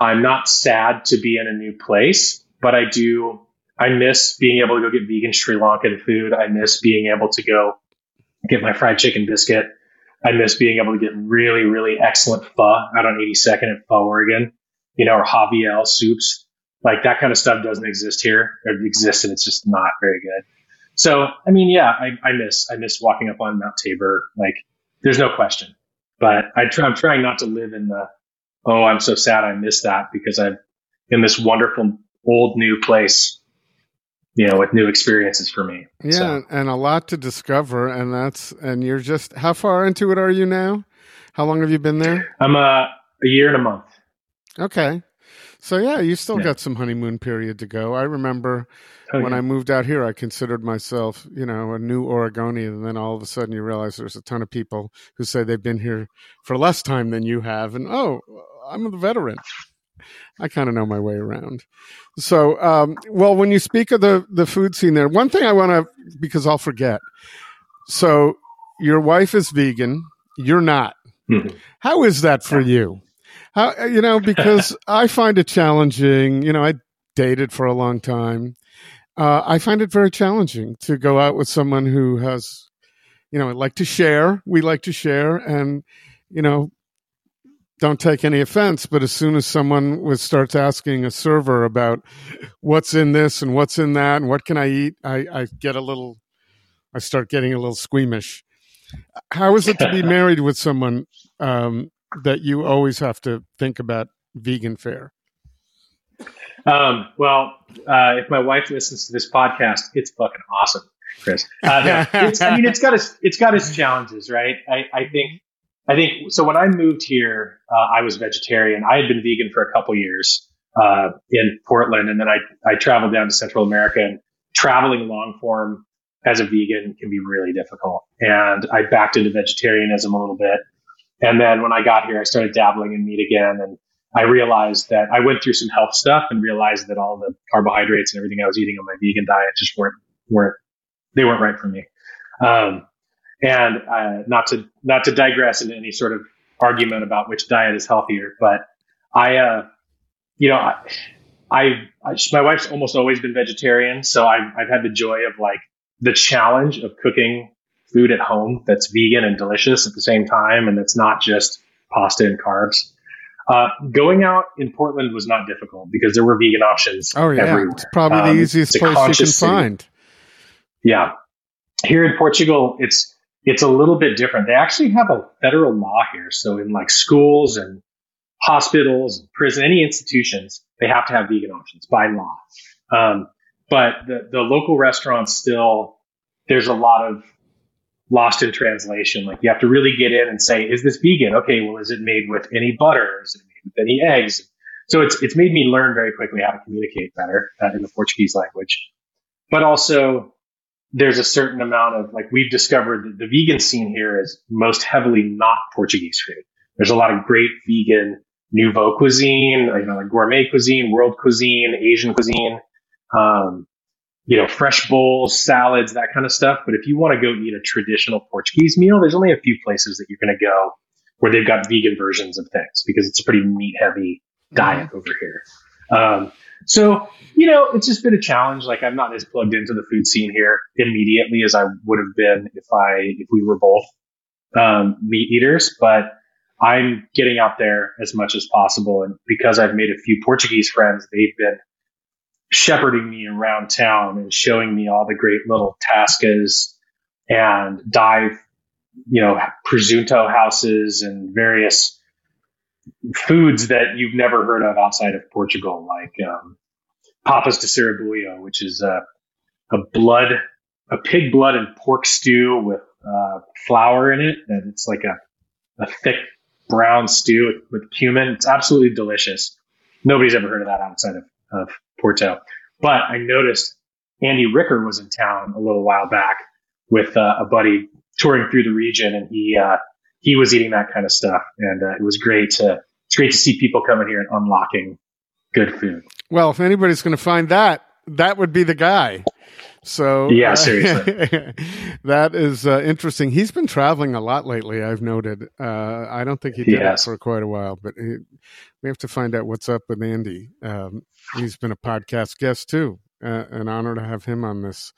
I'm not sad to be in a new place, but I do, I miss being able to go get vegan Sri Lankan food. I miss being able to go get my fried chicken biscuit. I miss being able to get really, really excellent pho out on 82nd at Pho, Oregon, you know, or Javiel soups. Like that kind of stuff doesn't exist here. It exists and it's just not very good. So, I mean, yeah, I, I miss I miss walking up on Mount Tabor. Like, there's no question. But I I'm trying not to live in the oh, I'm so sad I miss that because I'm in this wonderful old new place you know, with new experiences for me. Yeah, so. and a lot to discover, and that's and you're just how far into it are you now? How long have you been there? I'm uh, a year and a month. Okay, so yeah, you still yeah. got some honeymoon period to go. I remember oh, when yeah. I moved out here, I considered myself, you know, a new Oregonian, and then all of a sudden you realize there's a ton of people who say they've been here for less time than you have, and oh, I'm a veteran. I kind of know my way around. So, um, well, when you speak of the the food scene there, one thing I want to because I'll forget. So, your wife is vegan. You're not. Mm-hmm. How is that for you? How you know because I find it challenging. You know, I dated for a long time. Uh, I find it very challenging to go out with someone who has, you know, like to share. We like to share, and you know, don't take any offense, but as soon as someone was, starts asking a server about what's in this and what's in that and what can I eat, I, I get a little, I start getting a little squeamish. How is it to be married with someone um, that you always have to think about vegan fare? Um, well, uh, if my wife listens to this podcast, it's fucking awesome, Chris. Uh, no, I mean, it's got its it's got its challenges, right? I, I think I think so. When I moved here, uh, I was vegetarian. I had been vegan for a couple years uh, in Portland, and then I I traveled down to Central America. And traveling long form as a vegan can be really difficult. And I backed into vegetarianism a little bit. And then when I got here, I started dabbling in meat again, and I realized that I went through some health stuff and realized that all the carbohydrates and everything I was eating on my vegan diet just weren't weren't they weren't right for me. Um, and uh, not to not to digress into any sort of argument about which diet is healthier, but I, uh, you know, I, I, I, my wife's almost always been vegetarian, so I've, I've had the joy of like the challenge of cooking food at home that's vegan and delicious at the same time, and that's not just pasta and carbs. Uh, going out in Portland was not difficult because there were vegan options. Oh yeah, everywhere. it's probably um, the easiest place you can find. Yeah, here in Portugal, it's it's a little bit different. They actually have a federal law here. So in like schools and hospitals, and prison, any institutions, they have to have vegan options by law. Um, but the, the local restaurants still, there's a lot of lost in translation. Like you have to really get in and say, is this vegan? Okay, well, is it made with any butter? Is it made with any eggs? So it's, it's made me learn very quickly how to communicate better uh, in the Portuguese language. But also, there's a certain amount of like we've discovered that the vegan scene here is most heavily not Portuguese food. There's a lot of great vegan nouveau cuisine, you know, like gourmet cuisine, world cuisine, Asian cuisine, um, you know, fresh bowls, salads, that kind of stuff. But if you want to go eat a traditional Portuguese meal, there's only a few places that you're going to go where they've got vegan versions of things because it's a pretty meat heavy diet mm-hmm. over here. Um, so, you know, it's just been a challenge. Like I'm not as plugged into the food scene here immediately as I would have been if I, if we were both, um, meat eaters, but I'm getting out there as much as possible. And because I've made a few Portuguese friends, they've been shepherding me around town and showing me all the great little tascas and dive, you know, presunto houses and various foods that you've never heard of outside of Portugal, like um, papas de sarrabulho, which is a, a blood, a pig blood and pork stew with uh, flour in it, and it's like a, a thick brown stew with, with cumin. It's absolutely delicious. Nobody's ever heard of that outside of, of Porto. But I noticed Andy Ricker was in town a little while back with uh, a buddy touring through the region, and he uh, he was eating that kind of stuff, and uh, it was great to it's great to see people coming here and unlocking good food. Well, if anybody's going to find that, that would be the guy. So yeah, uh, seriously, that is uh, interesting. He's been traveling a lot lately. I've noted. Uh, I don't think he did yes. it for quite a while, but he, we have to find out what's up with Andy. Um, he's been a podcast guest too. Uh, an honor to have him on this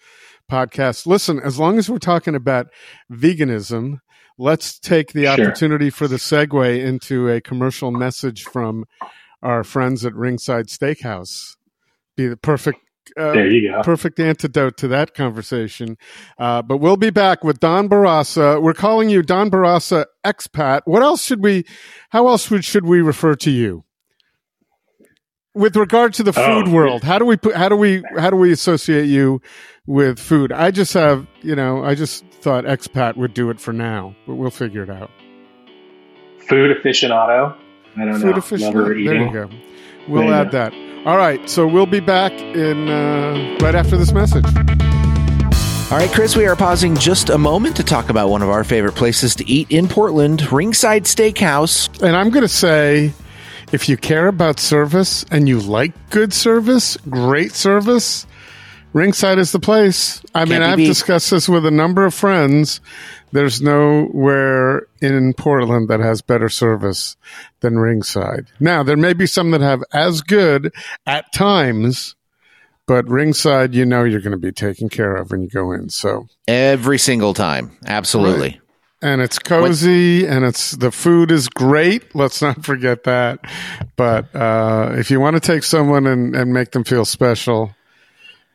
podcast. Listen, as long as we're talking about veganism, let's take the sure. opportunity for the segue into a commercial message from our friends at Ringside Steakhouse. Be the perfect uh, there you go. Perfect antidote to that conversation. Uh, but we'll be back with Don Bourassa. We're calling you Don Bourassa expat. What else should we? How else should we refer to you? With regard to the oh, food oh, world, how do we put? How do we? How do we associate you with food? I just have, you know, I just thought expat would do it for now, but we'll figure it out. Food aficionado. I don't food know. Aficionado. There you go. We'll add that. All right, so we'll be back in uh, right after this message. All right, Chris, we are pausing just a moment to talk about one of our favorite places to eat in Portland, Ringside Steakhouse. And I'm going to say if you care about service and you like good service, great service, Ringside is the place. I Can't mean, I've beat. discussed this with a number of friends. There's nowhere in Portland that has better service than Ringside. Now, there may be some that have as good at times, but Ringside, you know, you're going to be taken care of when you go in. So every single time, absolutely. Right. And it's cozy, what? and it's the food is great. Let's not forget that. But uh, if you want to take someone and, and make them feel special,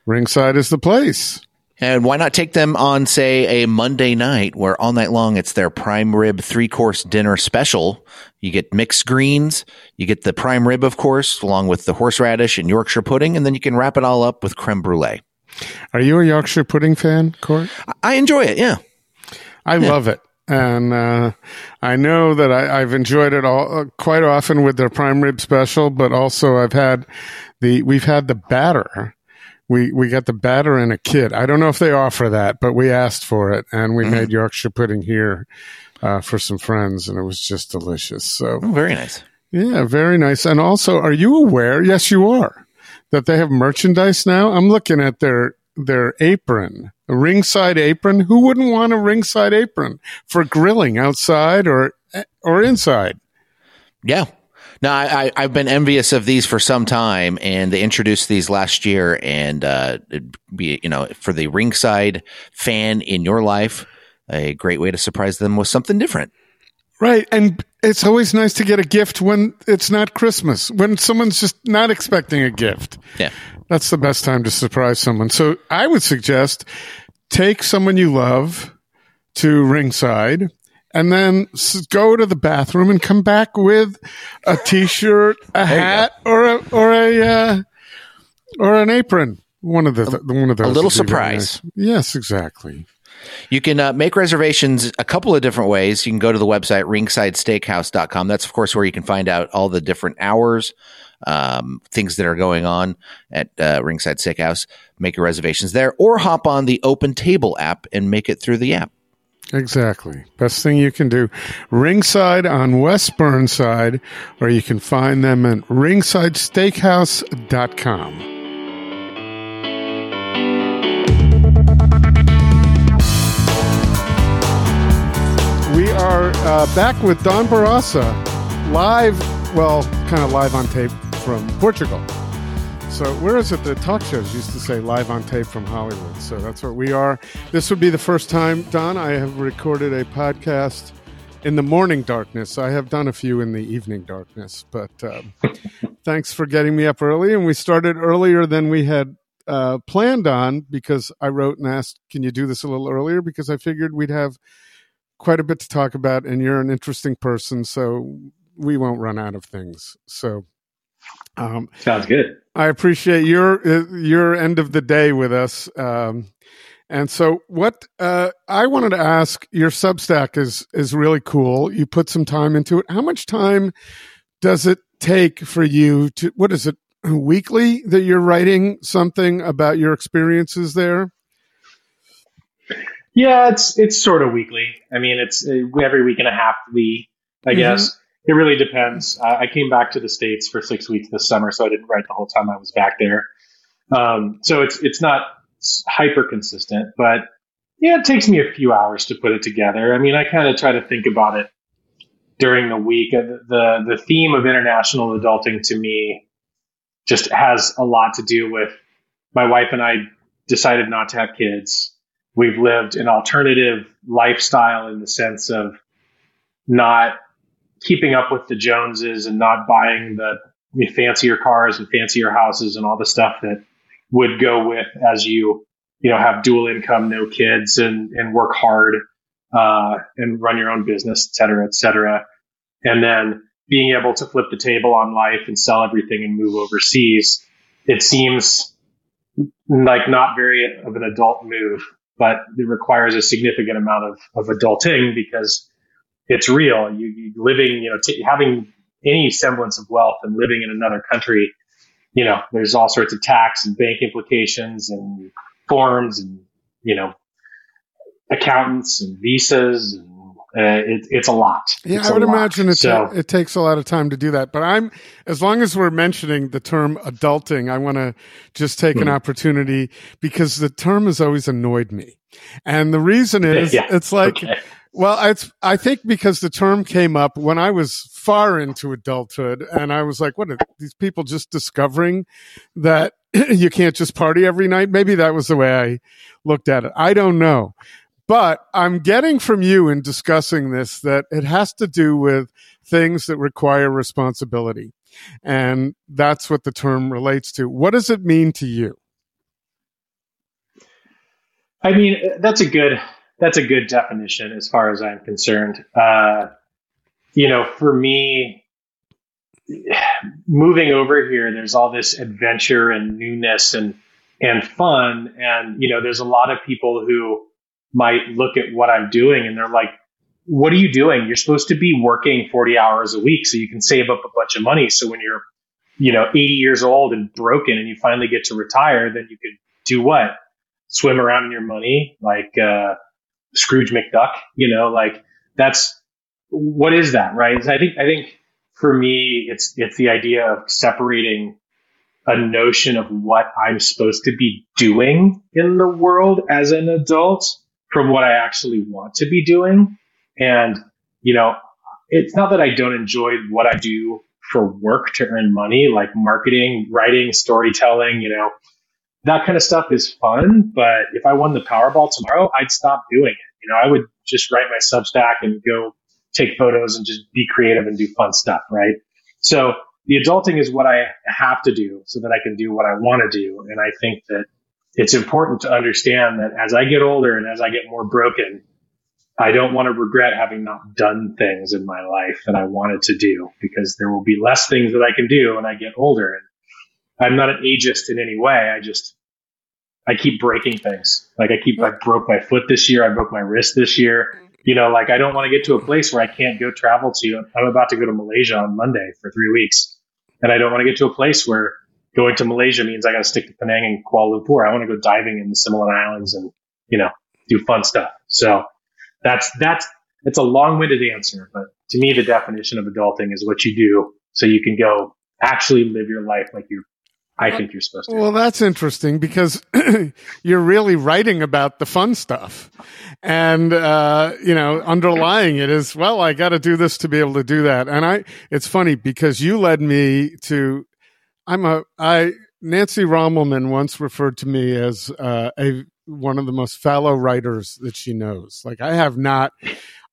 Ringside is the place. And why not take them on, say, a Monday night where all night long it's their prime rib three course dinner special? You get mixed greens, you get the prime rib, of course, along with the horseradish and Yorkshire pudding, and then you can wrap it all up with creme brulee. Are you a Yorkshire pudding fan, Court? I enjoy it, yeah. I yeah. love it. And uh, I know that I, have enjoyed it all uh, quite often with their prime rib special, but also I've had the we've had the batter we we got the batter in a kit. I don't know if they offer that, but we asked for it, and we mm-hmm. made Yorkshire pudding here uh, for some friends, and it was just delicious. So oh, very nice. Yeah, very nice. And also, are you aware? Yes, you are. That they have merchandise now. I'm looking at their their apron, a ringside apron. Who wouldn't want a ringside apron for grilling outside or or inside? Yeah, no, I, I, have been envious of these for some time, and they introduced these last year, and uh, be you know for the ringside fan in your life, a great way to surprise them with something different. Right, and it's always nice to get a gift when it's not Christmas, when someone's just not expecting a gift. Yeah, that's the best time to surprise someone. So I would suggest take someone you love to ringside and then go to the bathroom and come back with a t-shirt, a hat, or a or a uh, or an apron. One of the one of those. A little surprise. Nice. Yes, exactly. You can uh, make reservations a couple of different ways. You can go to the website ringsidesteakhouse.com. That's, of course, where you can find out all the different hours, um, things that are going on at uh, Ringside Steakhouse. Make your reservations there or hop on the Open Table app and make it through the app. Exactly. Best thing you can do. Ringside on West Burnside, or you can find them at ringsidesteakhouse.com. are uh, back with Don Bourassa, live, well, kind of live on tape from Portugal. So, where is it? The talk shows used to say live on tape from Hollywood. So, that's where we are. This would be the first time, Don, I have recorded a podcast in the morning darkness. I have done a few in the evening darkness, but um, thanks for getting me up early. And we started earlier than we had uh, planned on because I wrote and asked, Can you do this a little earlier? Because I figured we'd have quite a bit to talk about, and you're an interesting person. So, we won't run out of things. So, um, Sounds good. I appreciate your your end of the day with us. Um, and so, what uh, I wanted to ask, your Substack is is really cool. You put some time into it. How much time does it take for you to? What is it? Weekly that you're writing something about your experiences there. Yeah, it's it's sort of weekly. I mean, it's uh, every week and a half. We, I mm-hmm. guess. It really depends. I came back to the states for six weeks this summer, so I didn't write the whole time I was back there. Um, so it's it's not hyper consistent, but yeah, it takes me a few hours to put it together. I mean, I kind of try to think about it during the week. Uh, the the theme of international adulting to me just has a lot to do with my wife and I decided not to have kids. We've lived an alternative lifestyle in the sense of not keeping up with the Joneses and not buying the fancier cars and fancier houses and all the stuff that would go with as you you know have dual income, no kids, and and work hard uh, and run your own business, et cetera, et cetera. And then being able to flip the table on life and sell everything and move overseas, it seems like not very of an adult move, but it requires a significant amount of, of adulting because it's real. You, you living, you know, t- having any semblance of wealth and living in another country, you know, there's all sorts of tax and bank implications and forms and, you know, accountants and visas and uh, it, it's a lot. Yeah, it's I would imagine it, so, it takes a lot of time to do that. But I'm, as long as we're mentioning the term adulting, I want to just take mm-hmm. an opportunity because the term has always annoyed me. And the reason is yeah, it's like, okay. well, it's, I think because the term came up when I was far into adulthood and I was like, what are these people just discovering that you can't just party every night? Maybe that was the way I looked at it. I don't know. But I'm getting from you in discussing this that it has to do with things that require responsibility. And that's what the term relates to. What does it mean to you? I mean, that's a good that's a good definition as far as I'm concerned. Uh, you know, for me, moving over here, there's all this adventure and newness and and fun, and you know, there's a lot of people who might look at what I'm doing and they're like, what are you doing? You're supposed to be working 40 hours a week so you can save up a bunch of money. So when you're, you know, 80 years old and broken and you finally get to retire, then you could do what? Swim around in your money like uh, Scrooge McDuck, you know, like that's what is that, right? I think I think for me it's it's the idea of separating a notion of what I'm supposed to be doing in the world as an adult from what I actually want to be doing. And, you know, it's not that I don't enjoy what I do for work to earn money, like marketing, writing, storytelling, you know, that kind of stuff is fun. But if I won the Powerball tomorrow, I'd stop doing it. You know, I would just write my Substack and go take photos and just be creative and do fun stuff, right? So the adulting is what I have to do so that I can do what I want to do. And I think that it's important to understand that as I get older and as I get more broken, I don't want to regret having not done things in my life that I wanted to do because there will be less things that I can do when I get older. And I'm not an ageist in any way. I just, I keep breaking things. Like I keep, I broke my foot this year. I broke my wrist this year. You know, like I don't want to get to a place where I can't go travel to. I'm about to go to Malaysia on Monday for three weeks. And I don't want to get to a place where going to Malaysia means I got to stick to Penang and Kuala Lumpur. I want to go diving in the Similan Islands and, you know, do fun stuff. So that's, that's, it's a long winded answer, but to me, the definition of adulting is what you do so you can go actually live your life like you I think you're supposed to. Well, that's interesting because you're really writing about the fun stuff. And, uh, you know, underlying it is, well, I got to do this to be able to do that. And I, it's funny because you led me to I'm a I Nancy Rommelmann once referred to me as uh, a one of the most fallow writers that she knows. Like I have not.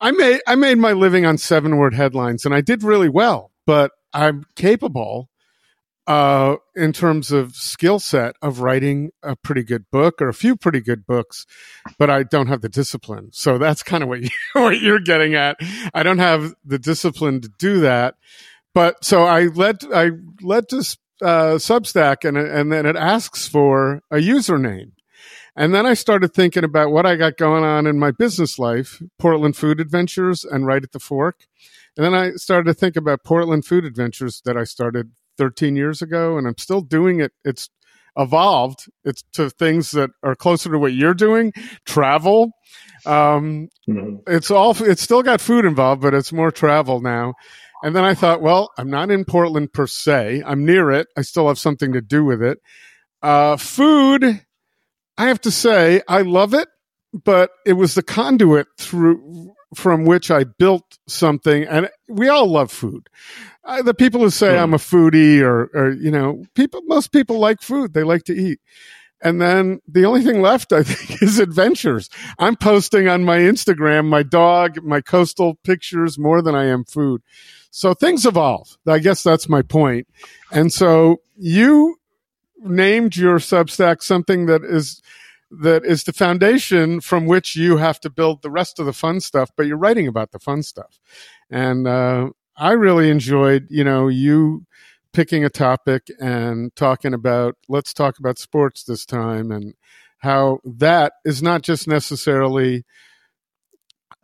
I made I made my living on seven word headlines, and I did really well. But I'm capable, uh, in terms of skill set, of writing a pretty good book or a few pretty good books. But I don't have the discipline. So that's kind of what you, what you're getting at. I don't have the discipline to do that. But so I led I led to uh, Substack and and then it asks for a username. And then I started thinking about what I got going on in my business life, Portland Food Adventures and Right at the Fork. And then I started to think about Portland Food Adventures that I started 13 years ago and I'm still doing it. It's evolved. It's to things that are closer to what you're doing, travel. Um, mm-hmm. it's all, it's still got food involved, but it's more travel now. And then I thought, well, I'm not in Portland per se. I'm near it. I still have something to do with it. Uh, food, I have to say, I love it, but it was the conduit through from which I built something. And we all love food. Uh, the people who say I'm a foodie or, or, you know, people, most people like food. They like to eat. And then the only thing left, I think, is adventures. I'm posting on my Instagram my dog, my coastal pictures more than I am food. So things evolve. I guess that's my point. And so you named your Substack something that is that is the foundation from which you have to build the rest of the fun stuff. But you're writing about the fun stuff, and uh, I really enjoyed, you know, you picking a topic and talking about let's talk about sports this time and how that is not just necessarily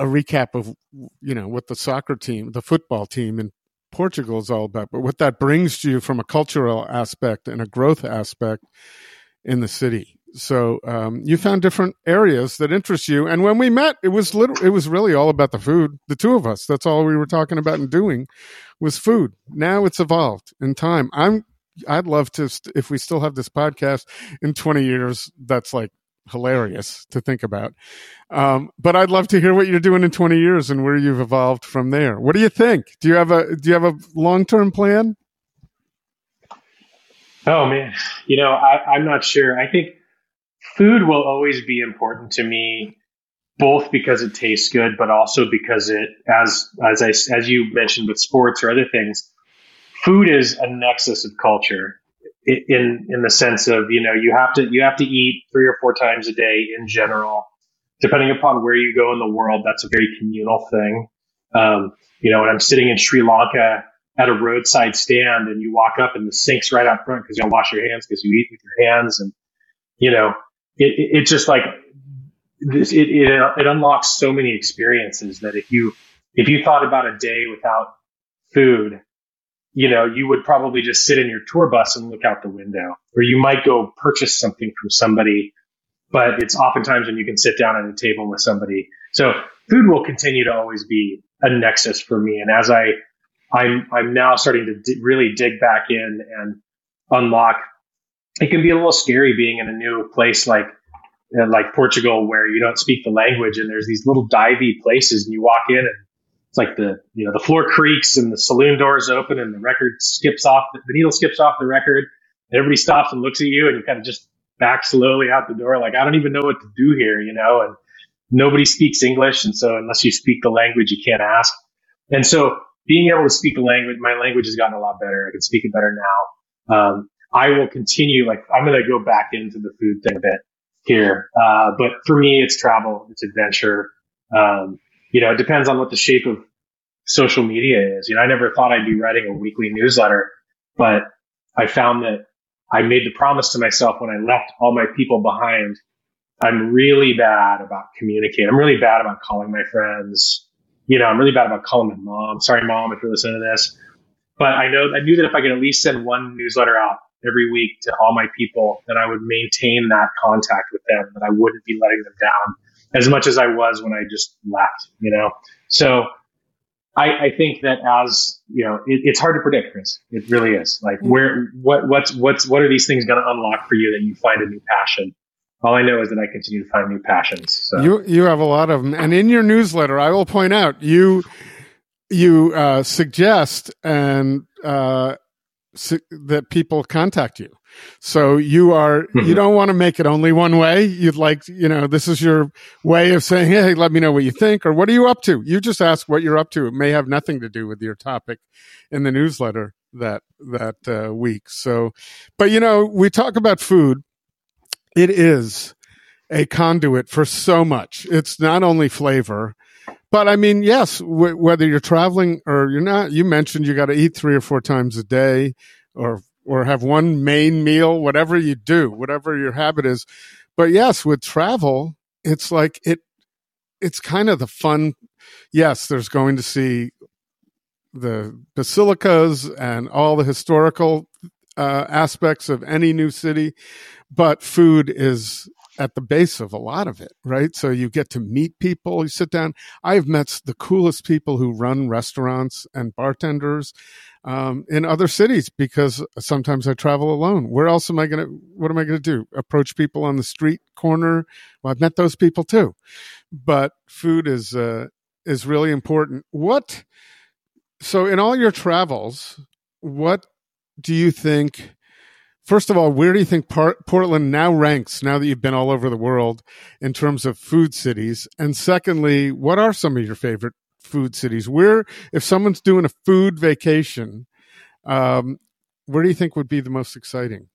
a recap of you know what the soccer team, the football team in Portugal is all about, but what that brings to you from a cultural aspect and a growth aspect in the city. So um, you found different areas that interest you, and when we met, it was it was really all about the food. The two of us, that's all we were talking about and doing was food. Now it's evolved in time. I'm I'd love to if we still have this podcast in 20 years. That's like hilarious to think about. Um, but I'd love to hear what you're doing in 20 years and where you've evolved from there. What do you think? Do you have a do you have a long term plan? Oh man, you know I, I'm not sure. I think food will always be important to me, both because it tastes good, but also because it, as as I as you mentioned with sports or other things, food is a nexus of culture in in the sense of you know you have to you have to eat three or four times a day in general. Depending upon where you go in the world that's a very communal thing. Um, you know when i'm sitting in sri lanka at a roadside stand and you walk up and the sink's right out front because you don't wash your hands because you eat with your hands and you know it, it, it's just like this it, it it unlocks so many experiences that if you if you thought about a day without food you know, you would probably just sit in your tour bus and look out the window, or you might go purchase something from somebody, but it's oftentimes when you can sit down at a table with somebody. So food will continue to always be a nexus for me. And as I, I'm, I'm now starting to d- really dig back in and unlock, it can be a little scary being in a new place like, uh, like Portugal, where you don't speak the language and there's these little divey places and you walk in and it's like the you know the floor creaks and the saloon doors open and the record skips off the, the needle skips off the record. And everybody stops and looks at you and you kind of just back slowly out the door like I don't even know what to do here you know and nobody speaks English. And so unless you speak the language you can't ask. And so being able to speak the language my language has gotten a lot better. I can speak it better now. Um, I will continue like I'm going to go back into the food thing a bit here. Uh, but for me it's travel it's adventure. Um, you know, it depends on what the shape of social media is. You know, I never thought I'd be writing a weekly newsletter, but I found that I made the promise to myself when I left all my people behind. I'm really bad about communicating. I'm really bad about calling my friends. You know, I'm really bad about calling my mom. Sorry, mom, if you're listening to this. But I know I knew that if I could at least send one newsletter out every week to all my people, that I would maintain that contact with them, that I wouldn't be letting them down as much as I was when I just left, you know? So I, I think that as, you know, it, it's hard to predict, Chris. It really is. Like where, what, what's, what's, what are these things going to unlock for you that you find a new passion? All I know is that I continue to find new passions. So. You, you have a lot of them. And in your newsletter, I will point out you, you, uh, suggest and, uh, su- that people contact you. So you are, mm-hmm. you don't want to make it only one way. You'd like, you know, this is your way of saying, Hey, let me know what you think or what are you up to? You just ask what you're up to. It may have nothing to do with your topic in the newsletter that, that uh, week. So, but you know, we talk about food. It is a conduit for so much. It's not only flavor, but I mean, yes, w- whether you're traveling or you're not, you mentioned you got to eat three or four times a day or or have one main meal, whatever you do, whatever your habit is. But yes, with travel, it's like it, it's kind of the fun. Yes, there's going to see the basilicas and all the historical uh, aspects of any new city, but food is at the base of a lot of it, right? So you get to meet people, you sit down. I've met the coolest people who run restaurants and bartenders um, in other cities because sometimes I travel alone. Where else am I going to, what am I going to do? Approach people on the street corner? Well, I've met those people too. But food is, uh, is really important. What, so in all your travels, what do you think? First of all, where do you think Portland now ranks now that you've been all over the world in terms of food cities? And secondly, what are some of your favorite food cities. Where, if someone's doing a food vacation, um, where do you think would be the most exciting?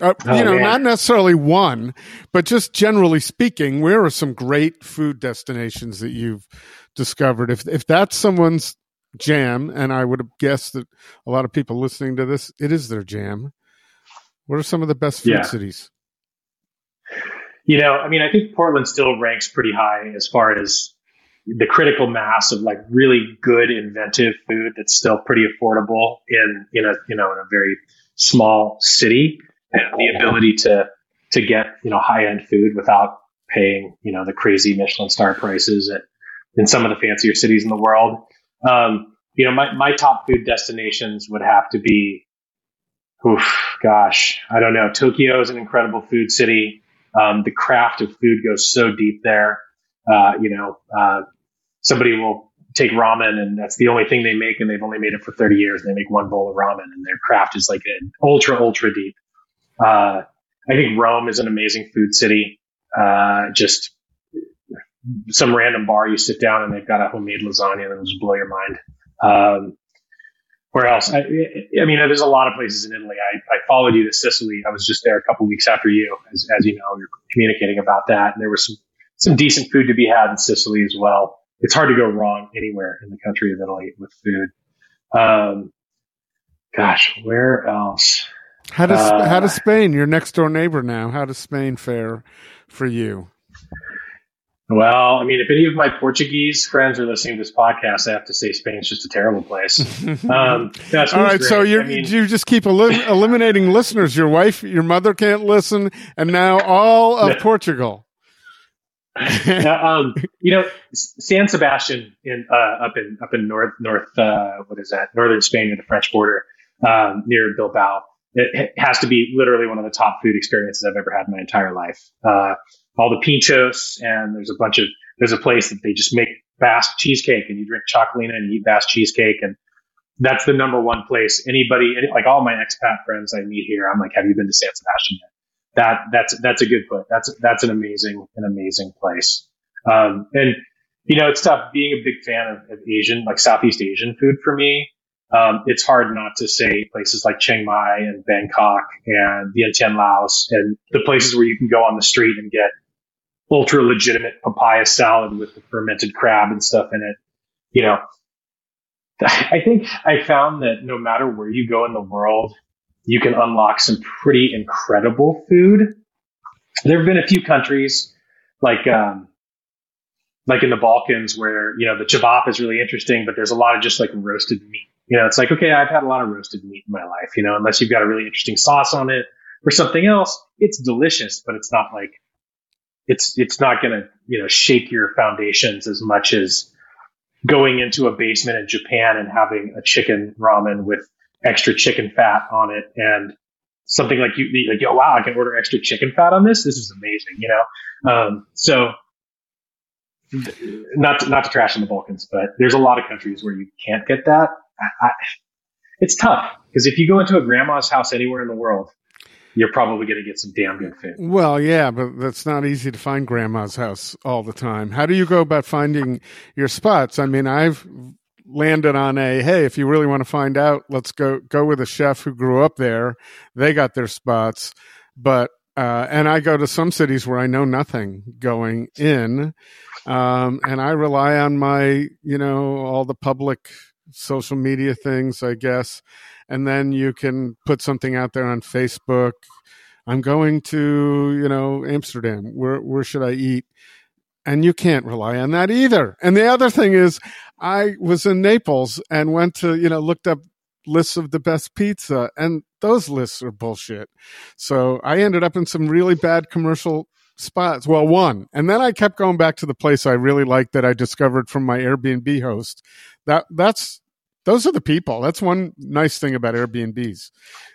Uh, oh, you know, man. not necessarily one, but just generally speaking, where are some great food destinations that you've discovered? If if that's someone's jam, and I would have guessed that a lot of people listening to this, it is their jam. What are some of the best food yeah. cities? You know, I mean, I think Portland still ranks pretty high as far as the critical mass of like really good inventive food that's still pretty affordable in in a you know in a very small city and the ability to to get you know high end food without paying you know the crazy Michelin star prices at, in some of the fancier cities in the world. Um, you know, my my top food destinations would have to be, oof, gosh, I don't know. Tokyo is an incredible food city. Um, the craft of food goes so deep there. Uh, you know, uh, somebody will take ramen and that's the only thing they make and they've only made it for 30 years and they make one bowl of ramen and their craft is like an ultra ultra deep uh, i think rome is an amazing food city uh, just some random bar you sit down and they've got a homemade lasagna that will just blow your mind um, where else I, I, mean there's a lot of places in italy I, I followed you to sicily i was just there a couple weeks after you as, as you know you're communicating about that and there was some some decent food to be had in sicily as well it's hard to go wrong anywhere in the country of Italy with food. Um, gosh, where else? How does uh, how does Spain, your next door neighbor now? How does Spain fare for you? Well, I mean, if any of my Portuguese friends are listening to this podcast, I have to say Spain's just a terrible place. Um, All right, great. so you I mean, you just keep elim- eliminating listeners. Your wife, your mother can't listen, and now all of Portugal. um, you know, San Sebastian in uh, up in up in north north uh, what is that northern Spain near the French border um, near Bilbao. It, has to be literally one of the top food experiences I've ever had in my entire life. Uh, all the pinchos and there's a bunch of there's a place that they just make Basque cheesecake and you drink chocolina and eat Basque cheesecake and that's the number one place anybody like all my expat friends I meet here. I'm like, have you been to San Sebastian yet? that that's that's a good put. That's that's an amazing an amazing place. Um, and you know, it's tough being a big fan of, of Asian, like Southeast Asian food for me. Um, it's hard not to say places like Chiang Mai and Bangkok and Vientiane, Laos, and the places where you can go on the street and get ultra legitimate papaya salad with the fermented crab and stuff in it. You know, I think I found that no matter where you go in the world, you can unlock some pretty incredible food. There have been a few countries like um, like in the Balkans where you know the kebab is really interesting, but there's a lot of just like roasted meat. You know, it's like okay, I've had a lot of roasted meat in my life. You know, unless you've got a really interesting sauce on it or something else, it's delicious, but it's not like it's it's not going to you know shake your foundations as much as going into a basement in Japan and having a chicken ramen with extra chicken fat on it and something like you like oh wow I can order extra chicken fat on this? This is amazing you know? Um, so not to, not to trash in the Balkans but there's a lot of countries where you can't get that. I, I, it's tough because if you go into a grandma's house anywhere in the world you're probably going to get some damn good food. Well, yeah, but that's not easy to find grandma's house all the time. How do you go about finding your spots? I mean, I've landed on a hey if you really want to find out let's go go with a chef who grew up there they got their spots but uh, and i go to some cities where i know nothing going in um, and i rely on my you know all the public social media things i guess and then you can put something out there on facebook i'm going to you know amsterdam where where should i eat and you can't rely on that either. And the other thing is, I was in Naples and went to, you know, looked up lists of the best pizza, and those lists are bullshit. So I ended up in some really bad commercial spots. Well, one, and then I kept going back to the place I really liked that I discovered from my Airbnb host. That that's those are the people. That's one nice thing about Airbnbs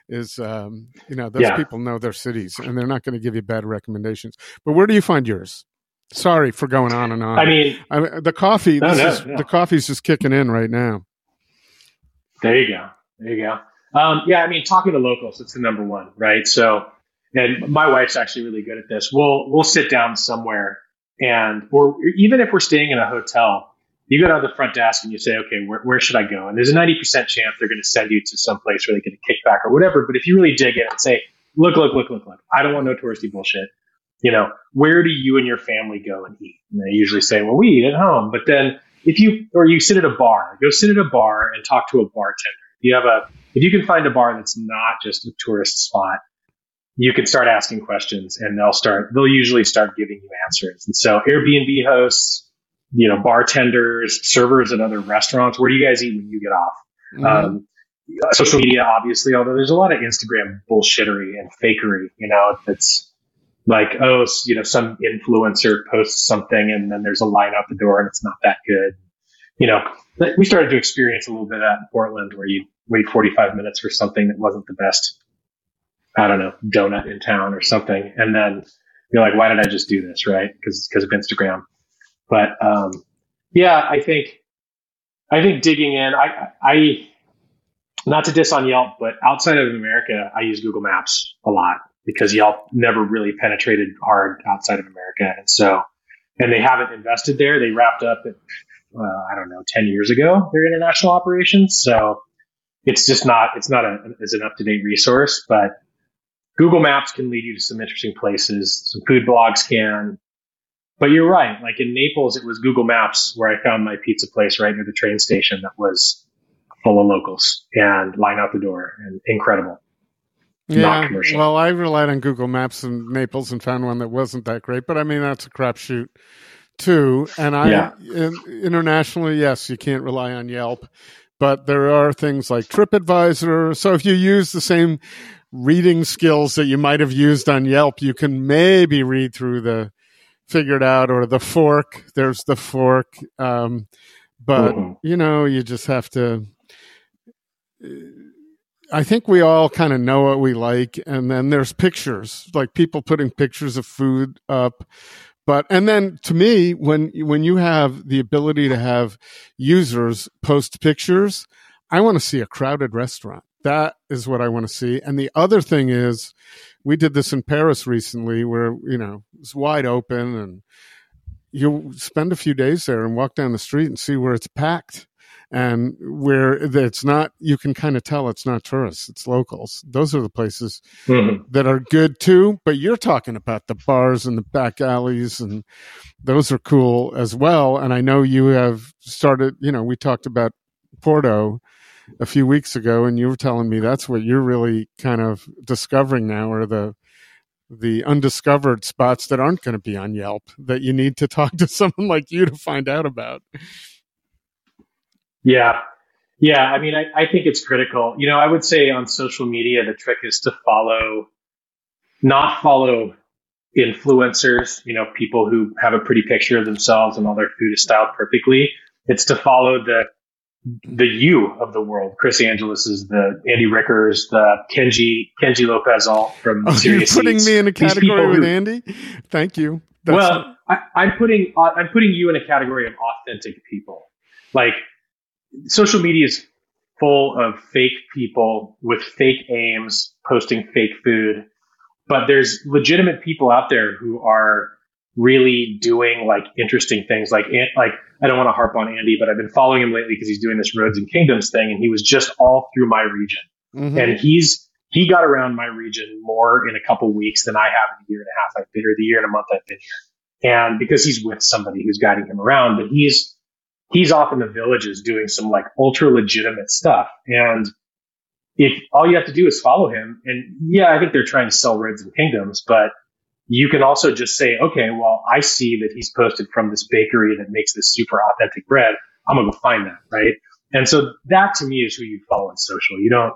is um, you know those yeah. people know their cities and they're not going to give you bad recommendations. But where do you find yours? Sorry for going on and on. I mean, I the coffee. No, no, is, no. The coffee's just kicking in right now. There you go. There you go. Um, yeah, I mean, talking to locals, it's the number one, right? So, and my wife's actually really good at this. We'll we'll sit down somewhere, and or even if we're staying in a hotel, you go down to the front desk and you say, okay, where, where should I go? And there's a ninety percent chance they're going to send you to some place where they get a kickback or whatever. But if you really dig in and say, look, look, look, look, look. I don't want no touristy bullshit. You know, where do you and your family go and eat? And they usually say, well, we eat at home. But then if you, or you sit at a bar, go sit at a bar and talk to a bartender. You have a, if you can find a bar that's not just a tourist spot, you can start asking questions and they'll start, they'll usually start giving you answers. And so Airbnb hosts, you know, bartenders, servers at other restaurants, where do you guys eat when you get off? Mm-hmm. Um, social media, obviously, although there's a lot of Instagram bullshittery and fakery, you know, it's like, oh, you know, some influencer posts something and then there's a line out the door and it's not that good. You know, we started to experience a little bit of that in Portland where you wait 45 minutes for something that wasn't the best, I don't know, donut in town or something. And then you're like, why did I just do this? Right. Cause, cause of Instagram. But, um, yeah, I think, I think digging in, I, I, not to diss on Yelp, but outside of America, I use Google Maps a lot because Yelp never really penetrated hard outside of America. And so, and they haven't invested there. They wrapped up at, uh, I don't know, 10 years ago, their international operations. So it's just not, it's not as an up to date resource, but Google Maps can lead you to some interesting places. Some food blogs can, but you're right. Like in Naples, it was Google Maps where I found my pizza place right near the train station that was full of locals and line out the door and incredible. Yeah, well, I relied on Google Maps in Naples and found one that wasn't that great, but I mean that's a crapshoot too. And I yeah. in, internationally, yes, you can't rely on Yelp, but there are things like TripAdvisor. So if you use the same reading skills that you might have used on Yelp, you can maybe read through the figured out or the fork. There's the fork, um, but mm-hmm. you know you just have to I think we all kind of know what we like, and then there's pictures, like people putting pictures of food up. But and then to me, when when you have the ability to have users post pictures, I want to see a crowded restaurant. That is what I want to see. And the other thing is, we did this in Paris recently, where you know it's wide open, and you spend a few days there and walk down the street and see where it's packed and where it's not you can kind of tell it's not tourists it's locals those are the places mm-hmm. that are good too but you're talking about the bars and the back alleys and those are cool as well and i know you have started you know we talked about porto a few weeks ago and you were telling me that's what you're really kind of discovering now are the the undiscovered spots that aren't going to be on Yelp that you need to talk to someone like you to find out about. Yeah. Yeah. I mean, I, I think it's critical. You know, I would say on social media, the trick is to follow, not follow influencers, you know, people who have a pretty picture of themselves and all their food is styled perfectly. It's to follow the the you of the world. Chris Angelus is the Andy Rickers, the Kenji Kenji Lopez-Alt from oh, You're putting me in a category with who, Andy. Thank you. That's well, I, I'm putting I'm putting you in a category of authentic people. Like social media is full of fake people with fake aims posting fake food but there's legitimate people out there who are really doing like interesting things like like I don't want to harp on Andy but I've been following him lately because he's doing this roads and kingdoms thing and he was just all through my region mm-hmm. and he's he got around my region more in a couple weeks than I have in a year and a half I've been here the year and a month I've been here and because he's with somebody who's guiding him around but he's he's off in the villages doing some like ultra legitimate stuff. And if all you have to do is follow him, and yeah, I think they're trying to sell Roads and Kingdoms, but you can also just say, okay, well, I see that he's posted from this bakery that makes this super authentic bread. I'm gonna go find that, right? And so that to me is who you follow on social. You don't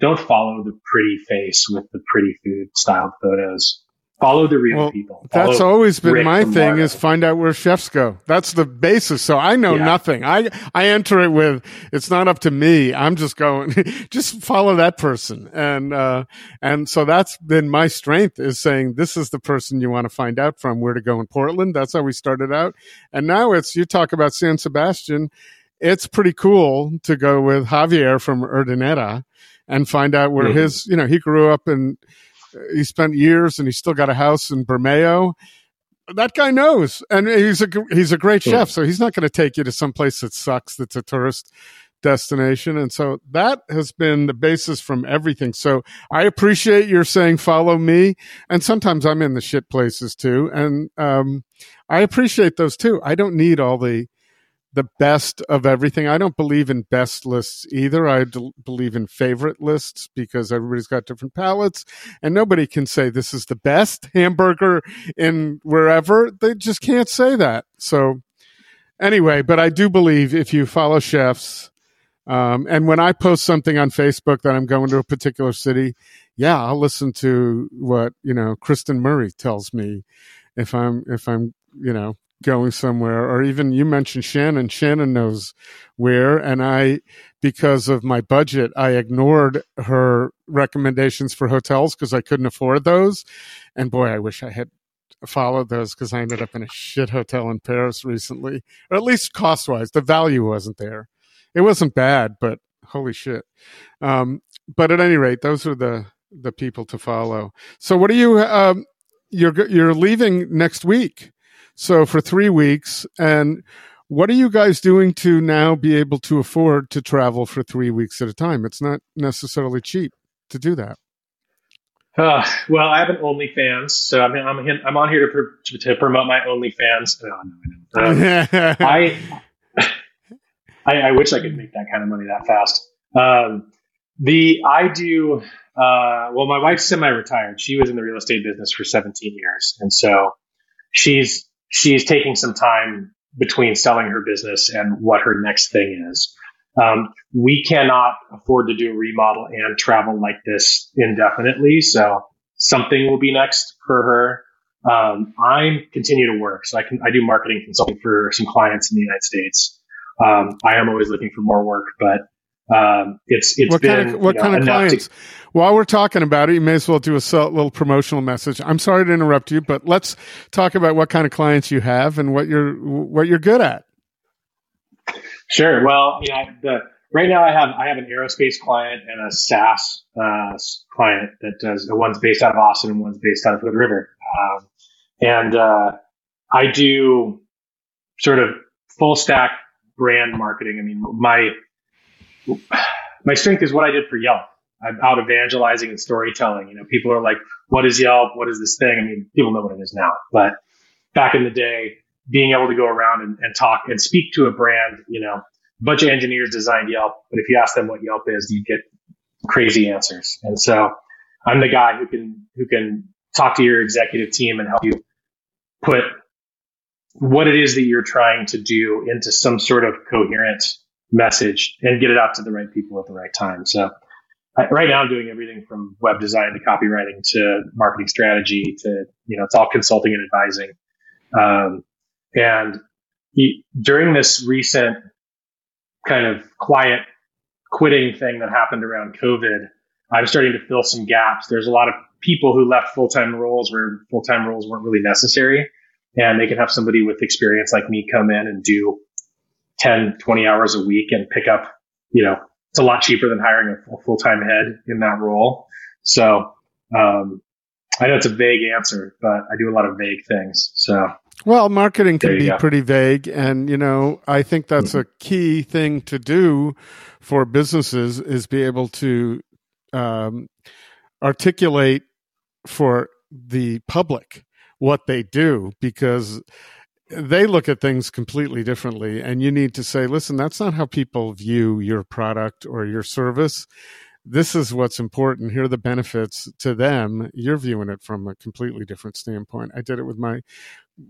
don't follow the pretty face with the pretty food styled photos follow the real well, people. Follow that's always been Rick my thing is find out where chefs go. That's the basis. So I know yeah. nothing. I, I enter it with, it's not up to me. I'm just going, just follow that person. And, uh, and so that's been my strength is saying this is the person you want to find out from where to go in Portland. That's how we started out. And now it's, you talk about San Sebastian. It's pretty cool to go with Javier from Urdaneta and find out where mm-hmm. his, you know, he grew up in, he spent years and he's still got a house in Bermeo. That guy knows, and he's a he's a great chef. So he's not going to take you to some place that sucks. That's a tourist destination. And so that has been the basis from everything. So I appreciate your saying follow me. And sometimes I'm in the shit places too. And um, I appreciate those too. I don't need all the the best of everything. I don't believe in best lists either. I d- believe in favorite lists because everybody's got different palates and nobody can say this is the best hamburger in wherever. They just can't say that. So anyway, but I do believe if you follow chefs, um, and when I post something on Facebook that I'm going to a particular city, yeah, I'll listen to what you know Kristen Murray tells me if I'm if I'm you know going somewhere or even you mentioned Shannon. Shannon knows where and I because of my budget I ignored her recommendations for hotels because I couldn't afford those. And boy I wish I had followed those because I ended up in a shit hotel in Paris recently or at least cost wise the value wasn't there. It wasn't bad but holy shit. Um, but at any rate those are the the people to follow. So what are you um, you're you're leaving next week so for three weeks, and what are you guys doing to now be able to afford to travel for three weeks at a time? It's not necessarily cheap to do that. Uh, well, I have an OnlyFans, so I mean, I'm I'm on here to, to, to promote my OnlyFans. Oh, no, um, I, I, I wish I could make that kind of money that fast. Um, the I do uh, well. My wife's semi-retired. She was in the real estate business for 17 years, and so she's she's taking some time between selling her business and what her next thing is. Um, we cannot afford to do a remodel and travel like this indefinitely. So something will be next for her. Um, I continue to work, so I can I do marketing consulting for some clients in the United States. Um, I am always looking for more work, but um, it's it's what been kind of, what you know, kind of clients. To, While we're talking about it, you may as well do a little promotional message. I'm sorry to interrupt you, but let's talk about what kind of clients you have and what you're what you're good at. Sure. Well, you know, the right now I have I have an aerospace client and a SaaS uh, client that does one's based out of Austin and one's based out of Hood River, um, and uh, I do sort of full stack brand marketing. I mean, my my strength is what I did for Yelp. I'm out evangelizing and storytelling. You know, people are like, what is Yelp? What is this thing? I mean, people know what it is now, but back in the day, being able to go around and, and talk and speak to a brand, you know, a bunch of engineers designed Yelp, but if you ask them what Yelp is, you get crazy answers. And so I'm the guy who can, who can talk to your executive team and help you put what it is that you're trying to do into some sort of coherent message and get it out to the right people at the right time. So I, right now I'm doing everything from web design to copywriting to marketing strategy to, you know, it's all consulting and advising. Um, and he, during this recent kind of quiet quitting thing that happened around COVID, I'm starting to fill some gaps. There's a lot of people who left full-time roles where full-time roles weren't really necessary and they can have somebody with experience like me come in and do 10, 20 hours a week and pick up, you know, it's a lot cheaper than hiring a full time head in that role. So, um, I know it's a vague answer, but I do a lot of vague things. So, well, marketing can be go. pretty vague. And, you know, I think that's mm-hmm. a key thing to do for businesses is be able to um, articulate for the public what they do because they look at things completely differently and you need to say listen that's not how people view your product or your service. This is what's important. Here are the benefits to them. You're viewing it from a completely different standpoint. I did it with my